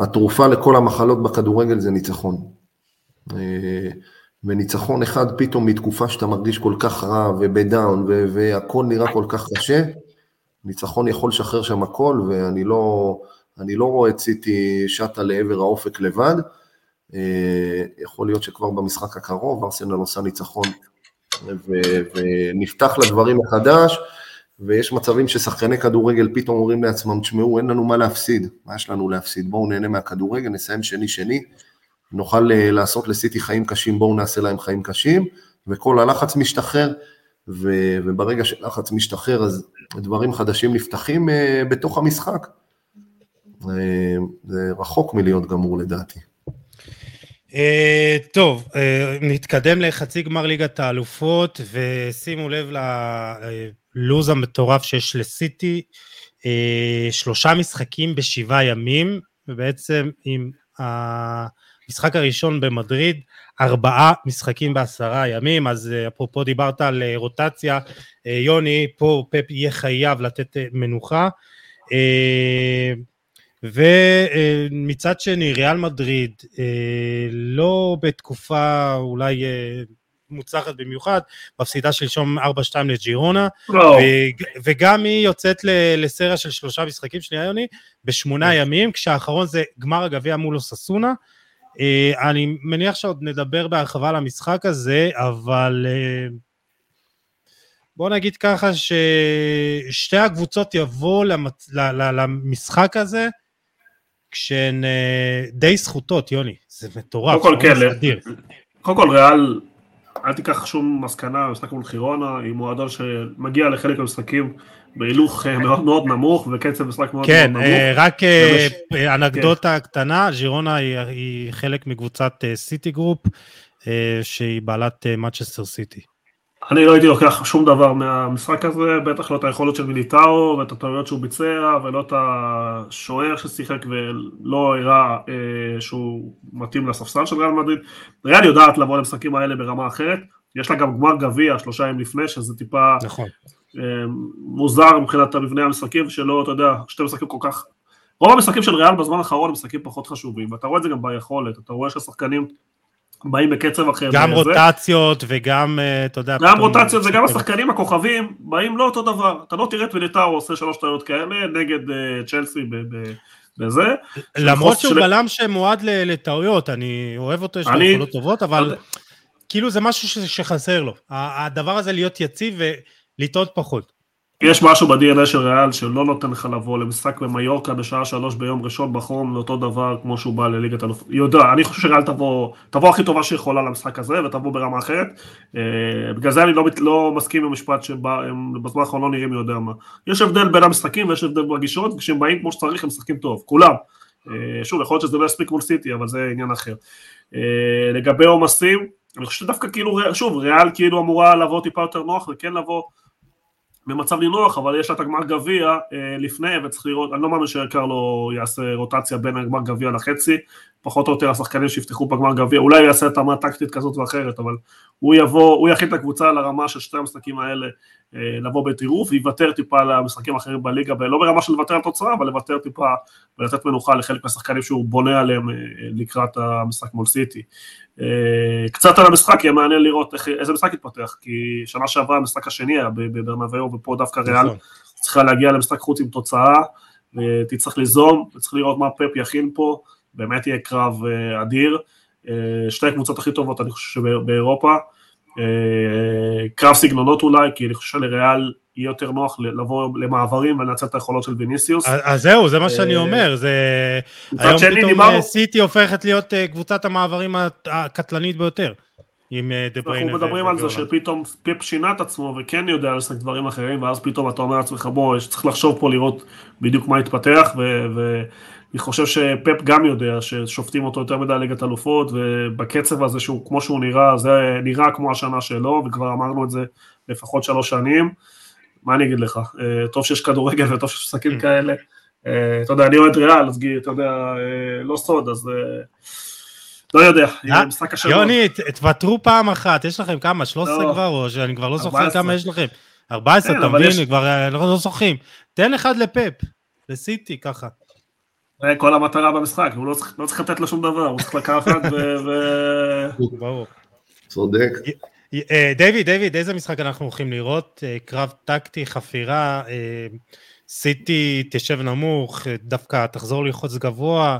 התרופה לכל המחלות בכדורגל זה ניצחון. וניצחון אחד פתאום מתקופה שאתה מרגיש כל כך רע ובדאון והכל נראה כל כך קשה, ניצחון יכול לשחרר שם הכל ואני לא, לא רואה את סיטי שטה לעבר האופק לבד. יכול להיות שכבר במשחק הקרוב ארסנל עושה ניצחון ונפתח לדברים מחדש. ויש מצבים ששחקני כדורגל פתאום אומרים לעצמם, תשמעו, אין לנו מה להפסיד, מה יש לנו להפסיד? בואו נהנה מהכדורגל, נסיים שני-שני, נוכל אה, לעשות לסיטי חיים קשים, בואו נעשה להם חיים קשים, וכל הלחץ משתחרר, ו, וברגע שלחץ משתחרר אז דברים חדשים נפתחים uh, בתוך המשחק. Uh, זה רחוק מלהיות גמור לדעתי. Uh, טוב, uh, נתקדם לחצי גמר ליגת האלופות, ושימו לב ללוז המטורף שיש לסיטי, uh, שלושה משחקים בשבעה ימים, ובעצם עם המשחק הראשון במדריד, ארבעה משחקים בעשרה ימים, אז uh, אפרופו דיברת על uh, רוטציה, uh, יוני, פה פפ יהיה חייב לתת מנוחה. ומצד שני, ריאל מדריד אה, לא בתקופה אולי אה, מוצלחת במיוחד, מפסידה שלשום 4-2 לג'ירונה, לא. וגם היא יוצאת לסריה של שלושה משחקים, שנייה יוני, בשמונה כן. ימים, כשהאחרון זה גמר הגביע מול אוססונה. אה, אני מניח שעוד נדבר בהרחבה על המשחק הזה, אבל בוא נגיד ככה ששתי הקבוצות יבואו למצ... למשחק הזה כשהן אה, די זכותות, יוני, זה מטורף, קודם כל כן, קודם כל ריאל, אל תיקח שום מסקנה, משחק מול ג'ירונה, היא מועדון שמגיע לחלק מהמשחקים בהילוך אה, מאוד מאוד נמוך וקצב משחק מאוד כן, מאוד נמוך. כן, רק אנקדוטה כן. קטנה, ג'ירונה היא, היא חלק מקבוצת סיטי גרופ, שהיא בעלת מנצ'סטר סיטי. אני לא הייתי לוקח שום דבר מהמשחק הזה, בטח לא את היכולות של מיליטאו ואת הטעויות שהוא ביצע ולא את השוער ששיחק ולא הראה אה, שהוא מתאים לספסל של ריאל מדריד. ריאל יודעת לבוא למשחקים האלה ברמה אחרת, יש לה גם גמר גביע שלושה ימים לפני, שזה טיפה נכון. אה, מוזר מבחינת המבנה המשחקים, שלא, אתה יודע, שתי משחקים כל כך... רוב המשחקים של ריאל בזמן האחרון הם משחקים פחות חשובים, ואתה רואה את זה גם ביכולת, אתה רואה שהשחקנים באים בקצב אחר. גם וזה. רוטציות וגם, אה, אתה יודע... גם רוטציות וגם השחקנים הכוכבים באים לא אותו דבר. אתה לא תראה את וליטאו עושה שלוש טעויות כאלה נגד uh, צ'לסי בזה. למרות שהוא של... בלם שמועד לטעויות, אני אוהב אותו, יש לו יכולות טובות, אבל כאילו זה משהו שחסר לו. הדבר הזה להיות יציב ולטעות פחות. יש משהו ב-DNA של ריאל שלא נותן לך לבוא למשחק במיורקה בשעה שלוש ביום ראשון בחום לאותו דבר כמו שהוא בא לליגת אלוף. יודע, אני חושב שריאל תבוא, תבוא הכי טובה שיכולה למשחק הזה ותבוא ברמה אחרת. אה, בגלל זה אני לא, לא מסכים עם המשפט שהם בזמן האחרון לא נראים מי יודע מה. יש הבדל בין המשחקים ויש הבדל בגישות, וכשהם באים כמו שצריך הם משחקים טוב, כולם. אה, שוב, יכול להיות שזה לא יספיק מול סיטי, אבל זה עניין אחר. אה, לגבי עומסים, אני חושב שדווקא כאילו, שוב, ריאל כאילו אמורה לבוא טיפה יותר נוח וכן לבוא במצב נינוח, אבל יש לה את הגמר גביע אה, לפני, וצריך לראות, אני לא מאמין שקרלו יעשה רוטציה בין הגמר גביע לחצי, פחות או יותר השחקנים שיפתחו בגמר גביע, אולי הוא יעשה התאמה טקטית כזאת ואחרת, אבל הוא יבוא, הוא יכין את הקבוצה לרמה של שתי המשחקים האלה, לבוא בטירוף, ויוותר טיפה למשחקים האחרים בליגה, לא ברמה של לוותר על תוצאה, אבל לוותר טיפה ולתת מנוחה לחלק מהשחקנים שהוא בונה עליהם אה, לקראת המשחק מול סיטי. אה, קצת על המשחק, יהיה מעניין לראות איך, איזה משחק יתפתח, כי שנה שעברה המשחק השני היה בברנביו, ופה דווקא ריאל נכון. צריכה להגיע למשחק חוץ עם תוצאה, ותצטרך ליזום, וצריך לראות מה פפ יכין פה, באמת יהיה קרב אה, אדיר, אה, שתי הקבוצות הכי טובות אני חושב שבאירופה, קרב סגנונות אולי, כי אני חושב שלריאל יהיה יותר נוח לבוא למעברים ולנצל את היכולות של ויניסיוס. אז זהו, זה מה שאני אומר, זה... היום פתאום סיטי הופכת להיות קבוצת המעברים הקטלנית ביותר. עם דה. אנחנו מדברים על זה שפתאום פפ שינה את עצמו וכן יודע לשחק דברים אחרים, ואז פתאום אתה אומר לעצמך בוא, צריך לחשוב פה לראות בדיוק מה יתפתח, ואני חושב שפפ גם יודע ששופטים אותו יותר מדי ליגת אלופות, ובקצב הזה שהוא כמו שהוא נראה, זה נראה כמו השנה שלו, וכבר אמרנו את זה לפחות שלוש שנים. מה אני אגיד לך, אה, טוב שיש כדורגל וטוב שיש משחקים mm. כאלה. אה, אתה יודע, אני אוהד ריאל, אז אתה יודע, אה, לא סוד, אז לא יודע, משחק השבוע. יוני, תוותרו פעם אחת, יש לכם כמה, 13 לא. כבר, או שאני כבר לא זוכר כמה יש לכם. 14, כן, אתה מבין, כבר לא זוכרים. תן אחד לפפ, לסיטי, ככה. זה כל המטרה במשחק, הוא לא צריך, לא צריך לתת לו שום דבר, הוא צריך לקחת ו... ברור. צודק. אה, דיוויד, דיוויד, איזה משחק אנחנו הולכים לראות? אה, קרב טקטי, חפירה, אה, סיטי תשב נמוך, דווקא תחזור ללחוץ גבוה.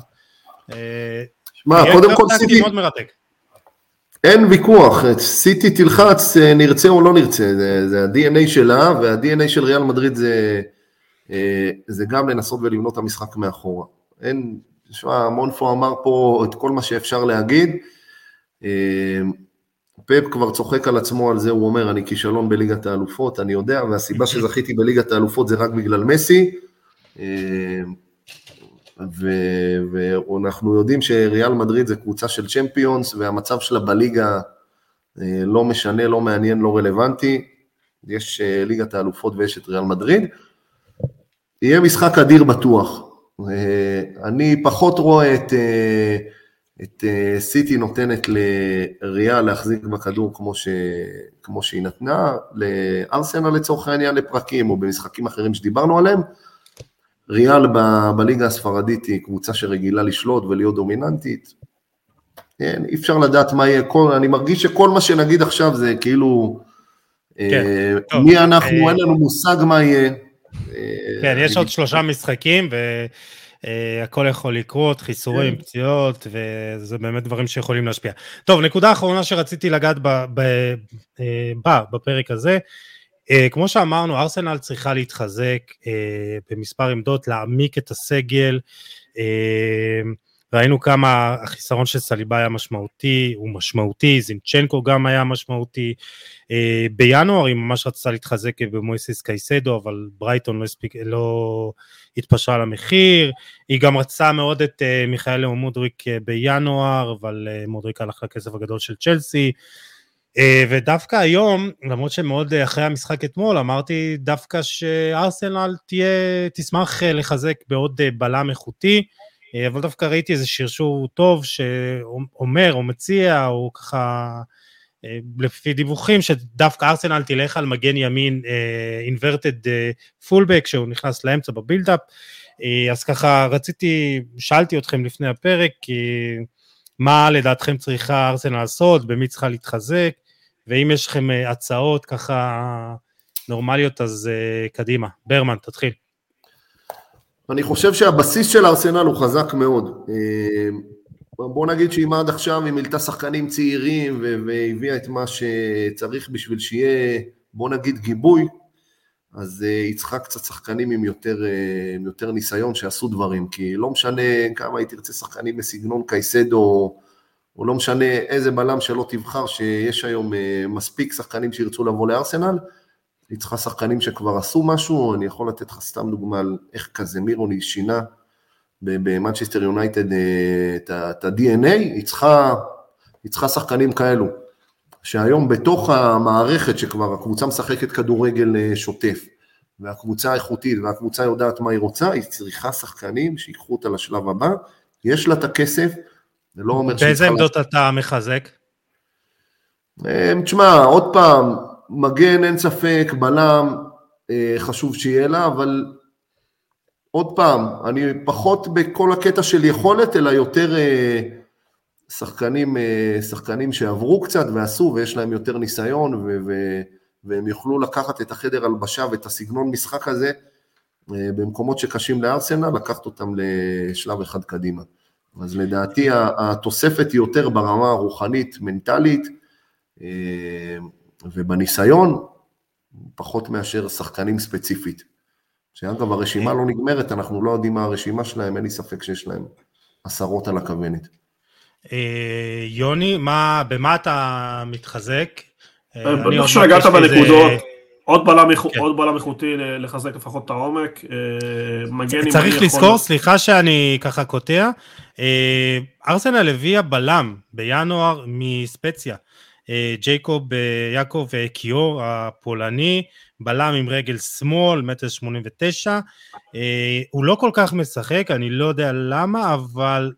שמע, קודם כל סיטי... מאוד מרתק. אין ויכוח, סיטי תלחץ, נרצה או לא נרצה, זה, זה ה-DNA שלה, וה-DNA של ריאל מדריד זה, זה גם לנסות ולבנות את המשחק מאחורה. אין, תשמע, מונפו אמר פה את כל מה שאפשר להגיד. פפ כבר צוחק על עצמו על זה, הוא אומר, אני כישלון בליגת האלופות, אני יודע, והסיבה שזכיתי בליגת האלופות זה רק בגלל מסי, אה, ואנחנו יודעים שריאל מדריד זה קבוצה של צ'מפיונס, והמצב שלה בליגה אה, לא משנה, לא מעניין, לא רלוונטי, יש אה, ליגת האלופות ויש את ריאל מדריד. יהיה משחק אדיר בטוח. אני פחות רואה את... את אה, סיטי נותנת לריאל להחזיק בכדור כמו, ש... כמו שהיא נתנה, לארסנל לצורך העניין לפרקים, או במשחקים אחרים שדיברנו עליהם. ריאל ב... בליגה הספרדית היא קבוצה שרגילה לשלוט ולהיות דומיננטית. כן, אי אפשר לדעת מה יהיה, כל... אני מרגיש שכל מה שנגיד עכשיו זה כאילו, כן, אה, טוב, מי אנחנו, אה... אין לנו מושג מה יהיה. כן, יש עוד שלושה משחקים, ו... Uh, הכל יכול לקרות, חיסורים, כן. פציעות, וזה באמת דברים שיכולים להשפיע. טוב, נקודה אחרונה שרציתי לגעת בה, אה, בפרק הזה, uh, כמו שאמרנו, ארסנל צריכה להתחזק במספר עמדות, להעמיק את הסגל, uh, ראינו כמה החיסרון של סליבה היה משמעותי, הוא משמעותי, זינצ'נקו גם היה משמעותי. אה, בינואר היא ממש רצתה להתחזק במויסיס קייסדו, אבל ברייטון לא, הספיק, לא התפשרה על המחיר. היא גם רצתה מאוד את אה, מיכאל מודריק אה, בינואר, אבל מודריק הלך לכסף הגדול של צ'לסי. ודווקא היום, למרות שמאוד אחרי המשחק אתמול, אמרתי דווקא שארסנל תהיה, תשמח לחזק בעוד בלם איכותי. אה, אבל דווקא ראיתי איזה שרשור טוב שאומר או מציע, או ככה, אה, לפי דיווחים, שדווקא ארסנל תלך על מגן ימין אינברטד אה, פולבק, שהוא נכנס לאמצע בבילדאפ, אז ככה רציתי, שאלתי אתכם לפני הפרק, מה לדעתכם צריכה ארסנל לעשות, במי צריכה להתחזק, ואם יש לכם הצעות ככה נורמליות, אז קדימה. ברמן, תתחיל. אני חושב שהבסיס של הארסנל הוא חזק מאוד. אה, בוא נגיד שאם עד עכשיו היא מילתה שחקנים צעירים והביאה את מה שצריך בשביל שיהיה, בוא נגיד, גיבוי, אז אה, היא צריכה קצת שחקנים עם יותר, אה, עם יותר ניסיון שעשו דברים, כי לא משנה כמה היא תרצה שחקנים בסגנון קייסדו, או לא משנה איזה בלם שלא תבחר, שיש היום מספיק שחקנים שירצו לבוא לארסנל, היא צריכה שחקנים שכבר עשו משהו, אני יכול לתת לך סתם דוגמה על איך קזמירו שינה במנצ'סטר יונייטד אה, את ה-DNA, היא צריכה, היא צריכה שחקנים כאלו, שהיום בתוך המערכת שכבר הקבוצה משחקת כדורגל אה, שוטף, והקבוצה איכותית והקבוצה יודעת מה היא רוצה, היא צריכה שחקנים שיקחו אותה לשלב הבא, יש לה את הכסף, זה לא אומר שהיא באיזה עמדות אתה מחזק? אה, תשמע, עוד פעם, מגן אין ספק, בלם אה, חשוב שיהיה לה, אבל עוד פעם, אני פחות בכל הקטע של יכולת, אלא יותר אה, שחקנים, אה, שחקנים שעברו קצת ועשו ויש להם יותר ניסיון ו- ו- והם יוכלו לקחת את החדר הלבשה ואת הסגנון משחק הזה במקומות שקשים לארסנל, לקחת אותם לשלב אחד קדימה. אז לדעתי התוספת היא יותר ברמה הרוחנית, מנטלית, ובניסיון, פחות מאשר שחקנים ספציפית. שאגב, הרשימה לא נגמרת, אנחנו לא יודעים מה הרשימה שלהם, אין לי ספק שיש להם עשרות על הכוונת. יוני, מה, במה אתה מתחזק? אני חושב שהגעת בנקודות. עוד בלם, כן. איכותי לחזק לפחות את העומק. מגן צריך לזכור. סליחה שאני ככה קוטע, ארסנל הביאה בלם בינואר מספציה. ג'ייקוב יעקב קיור הפולני, בלם עם רגל שמאל, מטר שמונים ותשע, הוא לא כל כך משחק, אני לא יודע למה, אבל...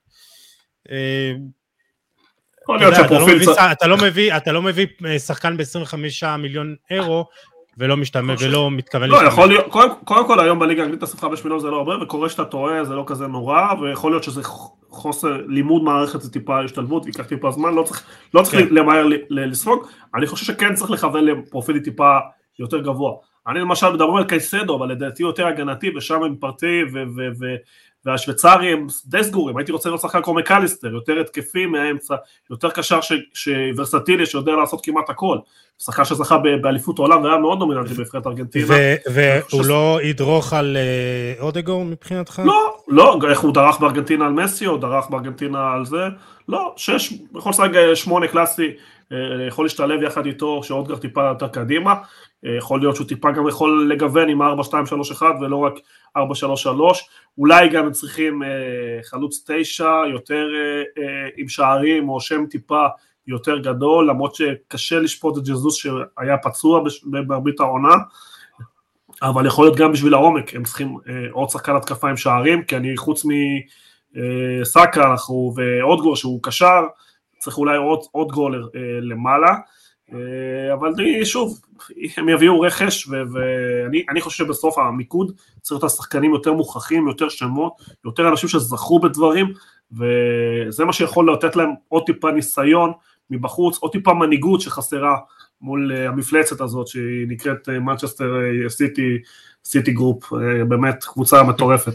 אתה לא מביא שחקן ב-25 מיליון אירו ולא משתמש, ולא מתכוון לא, יכול להיות, קודם כל היום בליגה האנגלית 25 מיליון זה לא הרבה, וקורה שאתה טועה זה לא כזה נורא, ויכול להיות שזה חוסר לימוד מערכת זה טיפה השתלבות, ייקח טיפה זמן, לא צריך, לא צריך כן. למהר לספוג, אני חושב שכן צריך לכוון לפרופיל טיפה יותר גבוה. אני למשל מדבר על קייסדו, אבל לדעתי יותר הגנתי, ושם עם פרטי והשוויצרים הם די סגורים, הייתי רוצה לראות שחקן כמו מקליסטר, יותר התקפי מהאמצע, יותר קשר שוורסטילי שיודע לעשות כמעט הכל, שחקן שזכה באליפות העולם והיה מאוד דומיננטי בנבחרת ארגנטינה. והוא לא ידרוך על אה, אודגור מבחינתך? לא, לא, איך הוא דרך בארגנטינה על מסי, או דרך בארגנטינה על זה, לא, שש, יכול לשחק שמונה קלאסי, אה, יכול להשתלב יחד איתו, שאודגר טיפה יותר קדימה, אה, יכול להיות שהוא טיפה גם יכול לגוון עם 4-2-3-1 ולא רק 4-3-3, אולי גם צריכים אה, חלוץ 9 יותר עם שערים או שם טיפה יותר גדול, למרות שקשה לשפוט את ג'זוס שהיה פצוע במרבית העונה, אבל יכול להיות גם בשביל העומק, הם צריכים עוד שחקן התקפה עם שערים, כי אני חוץ מסאקה אנחנו ואודגור שהוא קשר, צריך אולי עוד, עוד גולר אה, למעלה, אה, אבל שוב, הם יביאו רכש, ואני חושב שבסוף המיקוד צריך להיות השחקנים יותר מוכחים, יותר שמות, יותר אנשים שזכו בדברים, וזה מה שיכול לתת להם עוד טיפה ניסיון מבחוץ, עוד טיפה מנהיגות שחסרה מול אה, המפלצת הזאת שהיא נקראת מנצ'סטר סיטי, סיטי גרופ, באמת קבוצה מטורפת.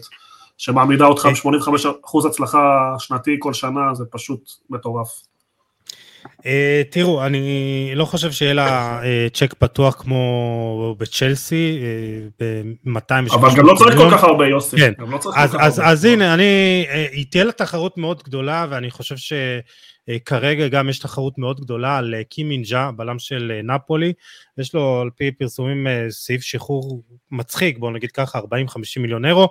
שמעמידה אותך ב-85% הצלחה שנתי כל שנה, זה פשוט מטורף. אה, תראו, אני לא חושב שיהיה לה אה, צ'ק פתוח כמו בצ'לסי, uh, ב-200 אבל גם לא צריך כל כך הרבה, יוסי. כן, לא אז, אז, אז הנה, אני, uh, תהיה לה תחרות מאוד גדולה, ואני חושב ש... אה, כרגע גם יש תחרות מאוד גדולה על אה, קים מין-ג'ה, בלם של אה, נפולי, יש לו על פי פרסומים סעיף שחרור מצחיק, בואו נגיד ככה, 40-50 מיליון אירו,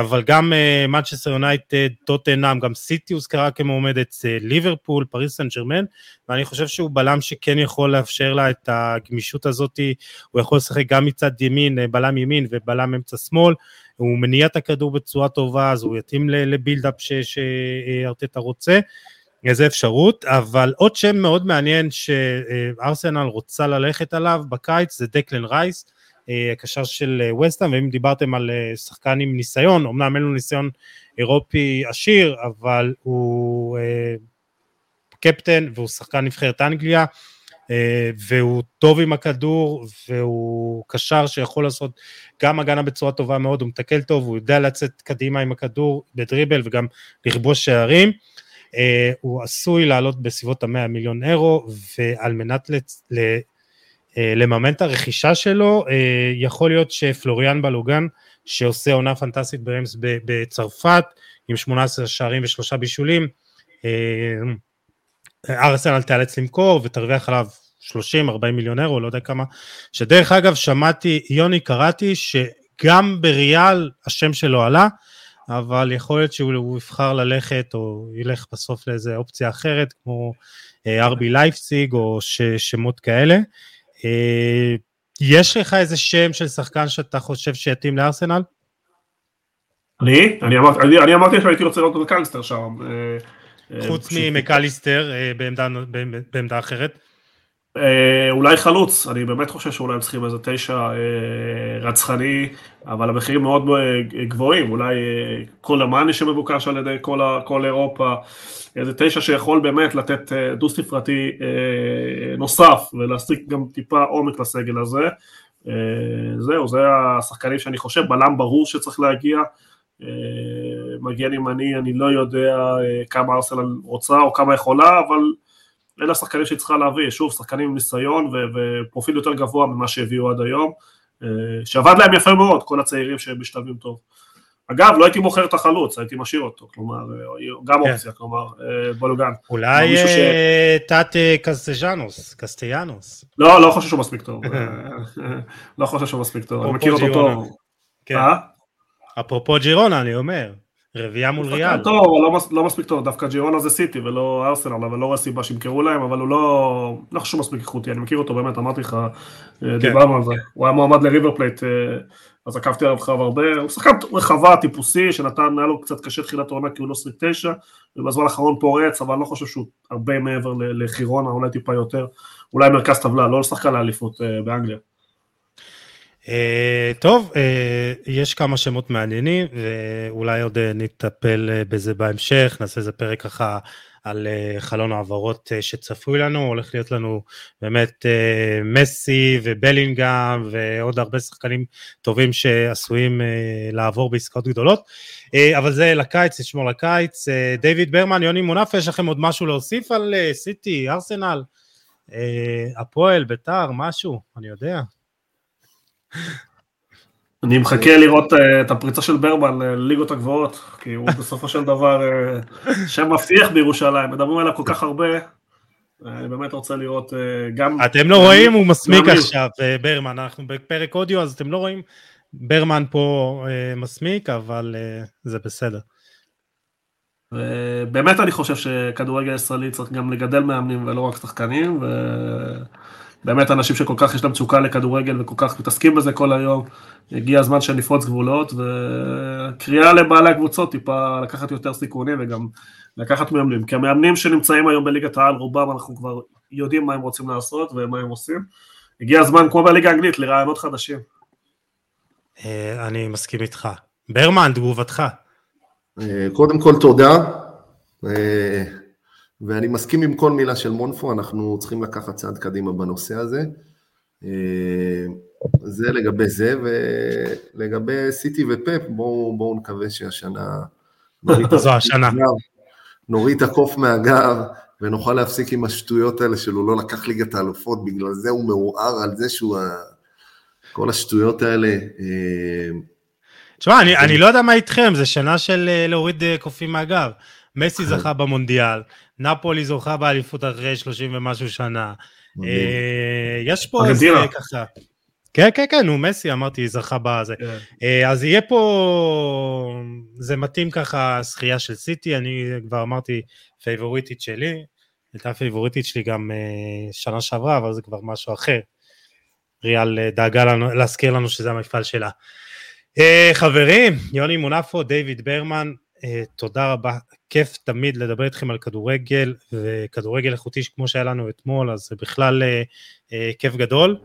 אבל גם מנצ'סטר יונייטד, טוטנאם, גם סיטי הוזכרה כמועמדת, ליברפול, פריס סן ג'רמן, ואני חושב שהוא בלם שכן יכול לאפשר לה את הגמישות הזאת, הוא יכול לשחק גם מצד ימין, בלם ימין ובלם אמצע שמאל, הוא מניע את הכדור בצורה טובה, אז הוא יתאים לבילדאפ שארטטה רוצה. איזה אפשרות, אבל עוד שם מאוד מעניין שארסנל רוצה ללכת עליו בקיץ זה דקלן רייס, אה, הקשר של ווסטהאם, ואם דיברתם על אה, שחקן עם ניסיון, אמנם אין לו ניסיון אירופי עשיר, אבל הוא אה, קפטן והוא שחקן נבחרת אנגליה, והוא טוב עם הכדור, והוא קשר שיכול לעשות גם הגנה בצורה טובה מאוד, הוא מתקל טוב, הוא יודע לצאת קדימה עם הכדור בדריבל וגם לכבוש שערים. אה, הוא עשוי לעלות בסביבות ה-100 מיליון אירו, ועל מנת. אה, לממן את הרכישה שלו, אה, יכול להיות שפלוריאן בלוגן, שעושה עונה פנטסטית ברמס בצרפת, עם 18 שערים ושלושה בישולים, ארסנל תיאלץ למכור ותרוויח עליו 30-40 מיליון אירו, לא יודע כמה, שדרך אגב שמעתי, יוני קראתי שגם בריאל השם שלו עלה, אבל יכול להיות שהוא יבחר ללכת או ילך בסוף לאיזה אופציה אחרת, כמו אה, ארבי לייפציג או ש, שמות כאלה. אה, יש לך איזה שם של שחקן שאתה חושב שיתאים לארסנל? אני? אני אמרתי, אני, אני אמרתי שהייתי רוצה לראות את מקליסטר שם. אה, חוץ ממקליסטר בעמדה, בעמדה אחרת. אה, אולי חלוץ, אני באמת חושב שאולי הם צריכים איזה תשע אה, רצחני, אבל המחירים מאוד אה, גבוהים, אולי כל המאני שמבוקש על ידי כל, כל אירופה, איזה תשע שיכול באמת לתת דו ספרתי נוסף ולהשיג גם טיפה עומק לסגל הזה. זהו, זה השחקנים שאני חושב, בלם ברור שצריך להגיע, מגן ימני, אני לא יודע כמה ארסנל רוצה או כמה יכולה, אבל אלה השחקנים שהיא צריכה להביא, שוב, שחקנים עם ניסיון ופרופיל יותר גבוה ממה שהביאו עד היום, אה, שעבד להם יפה מאוד, כל הצעירים שהם משתלבים טוב. אגב, לא הייתי מוכר את החלוץ, הייתי משאיר אותו, כלומר, גם כן. אופציה, כלומר, בולוגן. אולי תת קסטיאנוס, קסטיאנוס. לא, לא חושב שהוא מספיק טוב. לא חושב שהוא מספיק טוב, אני מכיר אותו טוב. כן. אפרופו ג'ירונה, אני אומר. רביעייה מול ריאל. טוב, לא, לא מספיק טוב, דווקא ג'ירונה זה סיטי ולא ארסנל, אבל לא רואה סיבה שימכרו להם, אבל הוא לא, לא חושב מספיק איכותי, אני מכיר אותו באמת, אמרתי לך, כן. דיברנו על זה, הוא היה מועמד לריבר פלייט, אז עקבתי עליו חב הרבה, הוא שחקן רחבה, טיפוסי, שנתן, היה לו קצת קשה תחילת העונה כי הוא לא סריק תשע, ובזמן האחרון פורץ, אבל אני לא חושב שהוא הרבה מעבר לחירונה, אולי טיפה יותר, אולי מרכז טבלה, לא שחקן לאליפות באנגליה. Uh, טוב, uh, יש כמה שמות מעניינים, ואולי עוד uh, נטפל uh, בזה בהמשך, נעשה איזה פרק ככה על uh, חלון העברות uh, שצפוי לנו, הולך להיות לנו באמת uh, מסי ובלינגהם ועוד הרבה שחקנים טובים שעשויים uh, לעבור בעסקאות גדולות, uh, אבל זה לקיץ, נשמור לקיץ. Uh, דיוויד ברמן, יוני מונף, יש לכם עוד משהו להוסיף על סיטי, ארסנל, uh, הפועל, ביתר, משהו, אני יודע. אני מחכה לראות אה, את הפריצה של ברמן לליגות הגבוהות, כי הוא בסופו של דבר אה, שם מבטיח בירושלים, מדברים עליו כל כך הרבה, אני באמת רוצה לראות אה, גם... אתם לא רואים, הוא מסמיק עכשיו, ברמן, אנחנו בפרק אודיו, אז אתם לא רואים, ברמן פה מסמיק, אבל זה בסדר. באמת אני חושב שכדורגל ישראלי צריך גם לגדל מאמנים ולא רק שחקנים, ו... באמת אנשים שכל כך יש להם תשוקה לכדורגל וכל כך מתעסקים בזה כל היום, הגיע הזמן שנפרוץ גבולות, וקריאה לבעלי הקבוצות טיפה לקחת יותר סיכונים וגם לקחת מאמנים, כי המאמנים שנמצאים היום בליגת העל, רובם אנחנו כבר יודעים מה הם רוצים לעשות ומה הם עושים. הגיע הזמן, כמו בליגה האנגלית, לרעיונות חדשים. אה, אני מסכים איתך. ברמן, תגובתך. אה, קודם כל תודה. ואני מסכים עם כל מילה של מונפו, אנחנו צריכים לקחת צעד קדימה בנושא הזה. אה, זה לגבי זה, ולגבי סיטי ופפ, בואו בוא נקווה שהשנה... זו השנה. נוריד את הקוף מהגב, ונוכל להפסיק עם השטויות האלה שלו לא לקח ליגת האלופות, בגלל זה הוא מעורער על זה שהוא... כל השטויות האלה. אה, תשמע, אני, אני לא יודע מה איתכם, זה שנה של אה, להוריד קופים מהגב. מסי זכה במונדיאל, נפולי זוכה באליפות אחרי 30 ומשהו שנה. אה, יש פה איזה ככה... כן, כן, כן, נו, מסי, אמרתי, זכה בזה. כן. אה, אז יהיה פה, זה מתאים ככה, זכייה של סיטי, אני כבר אמרתי, פייבוריטית שלי, הייתה פייבוריטית שלי גם אה, שנה שעברה, אבל זה כבר משהו אחר. ריאל דאגה לנו, להזכיר לנו שזה המפעל שלה. חברים, יוני מונפו, דיוויד ברמן, תודה רבה, כיף תמיד לדבר איתכם על כדורגל, וכדורגל איכותי כמו שהיה לנו אתמול, אז זה בכלל אה, אה, כיף גדול.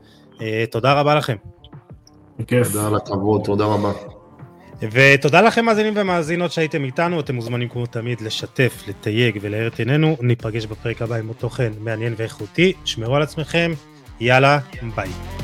אה, תודה רבה לכם. בכיף. תודה על הכבוד, תודה רבה. ותודה לכם מאזינים ומאזינות שהייתם איתנו, אתם מוזמנים כמו תמיד לשתף, לתייג ולהאר את עינינו, ניפגש בפרק הבא עם עוד תוכן מעניין ואיכותי, שמרו על עצמכם, יאללה, ביי.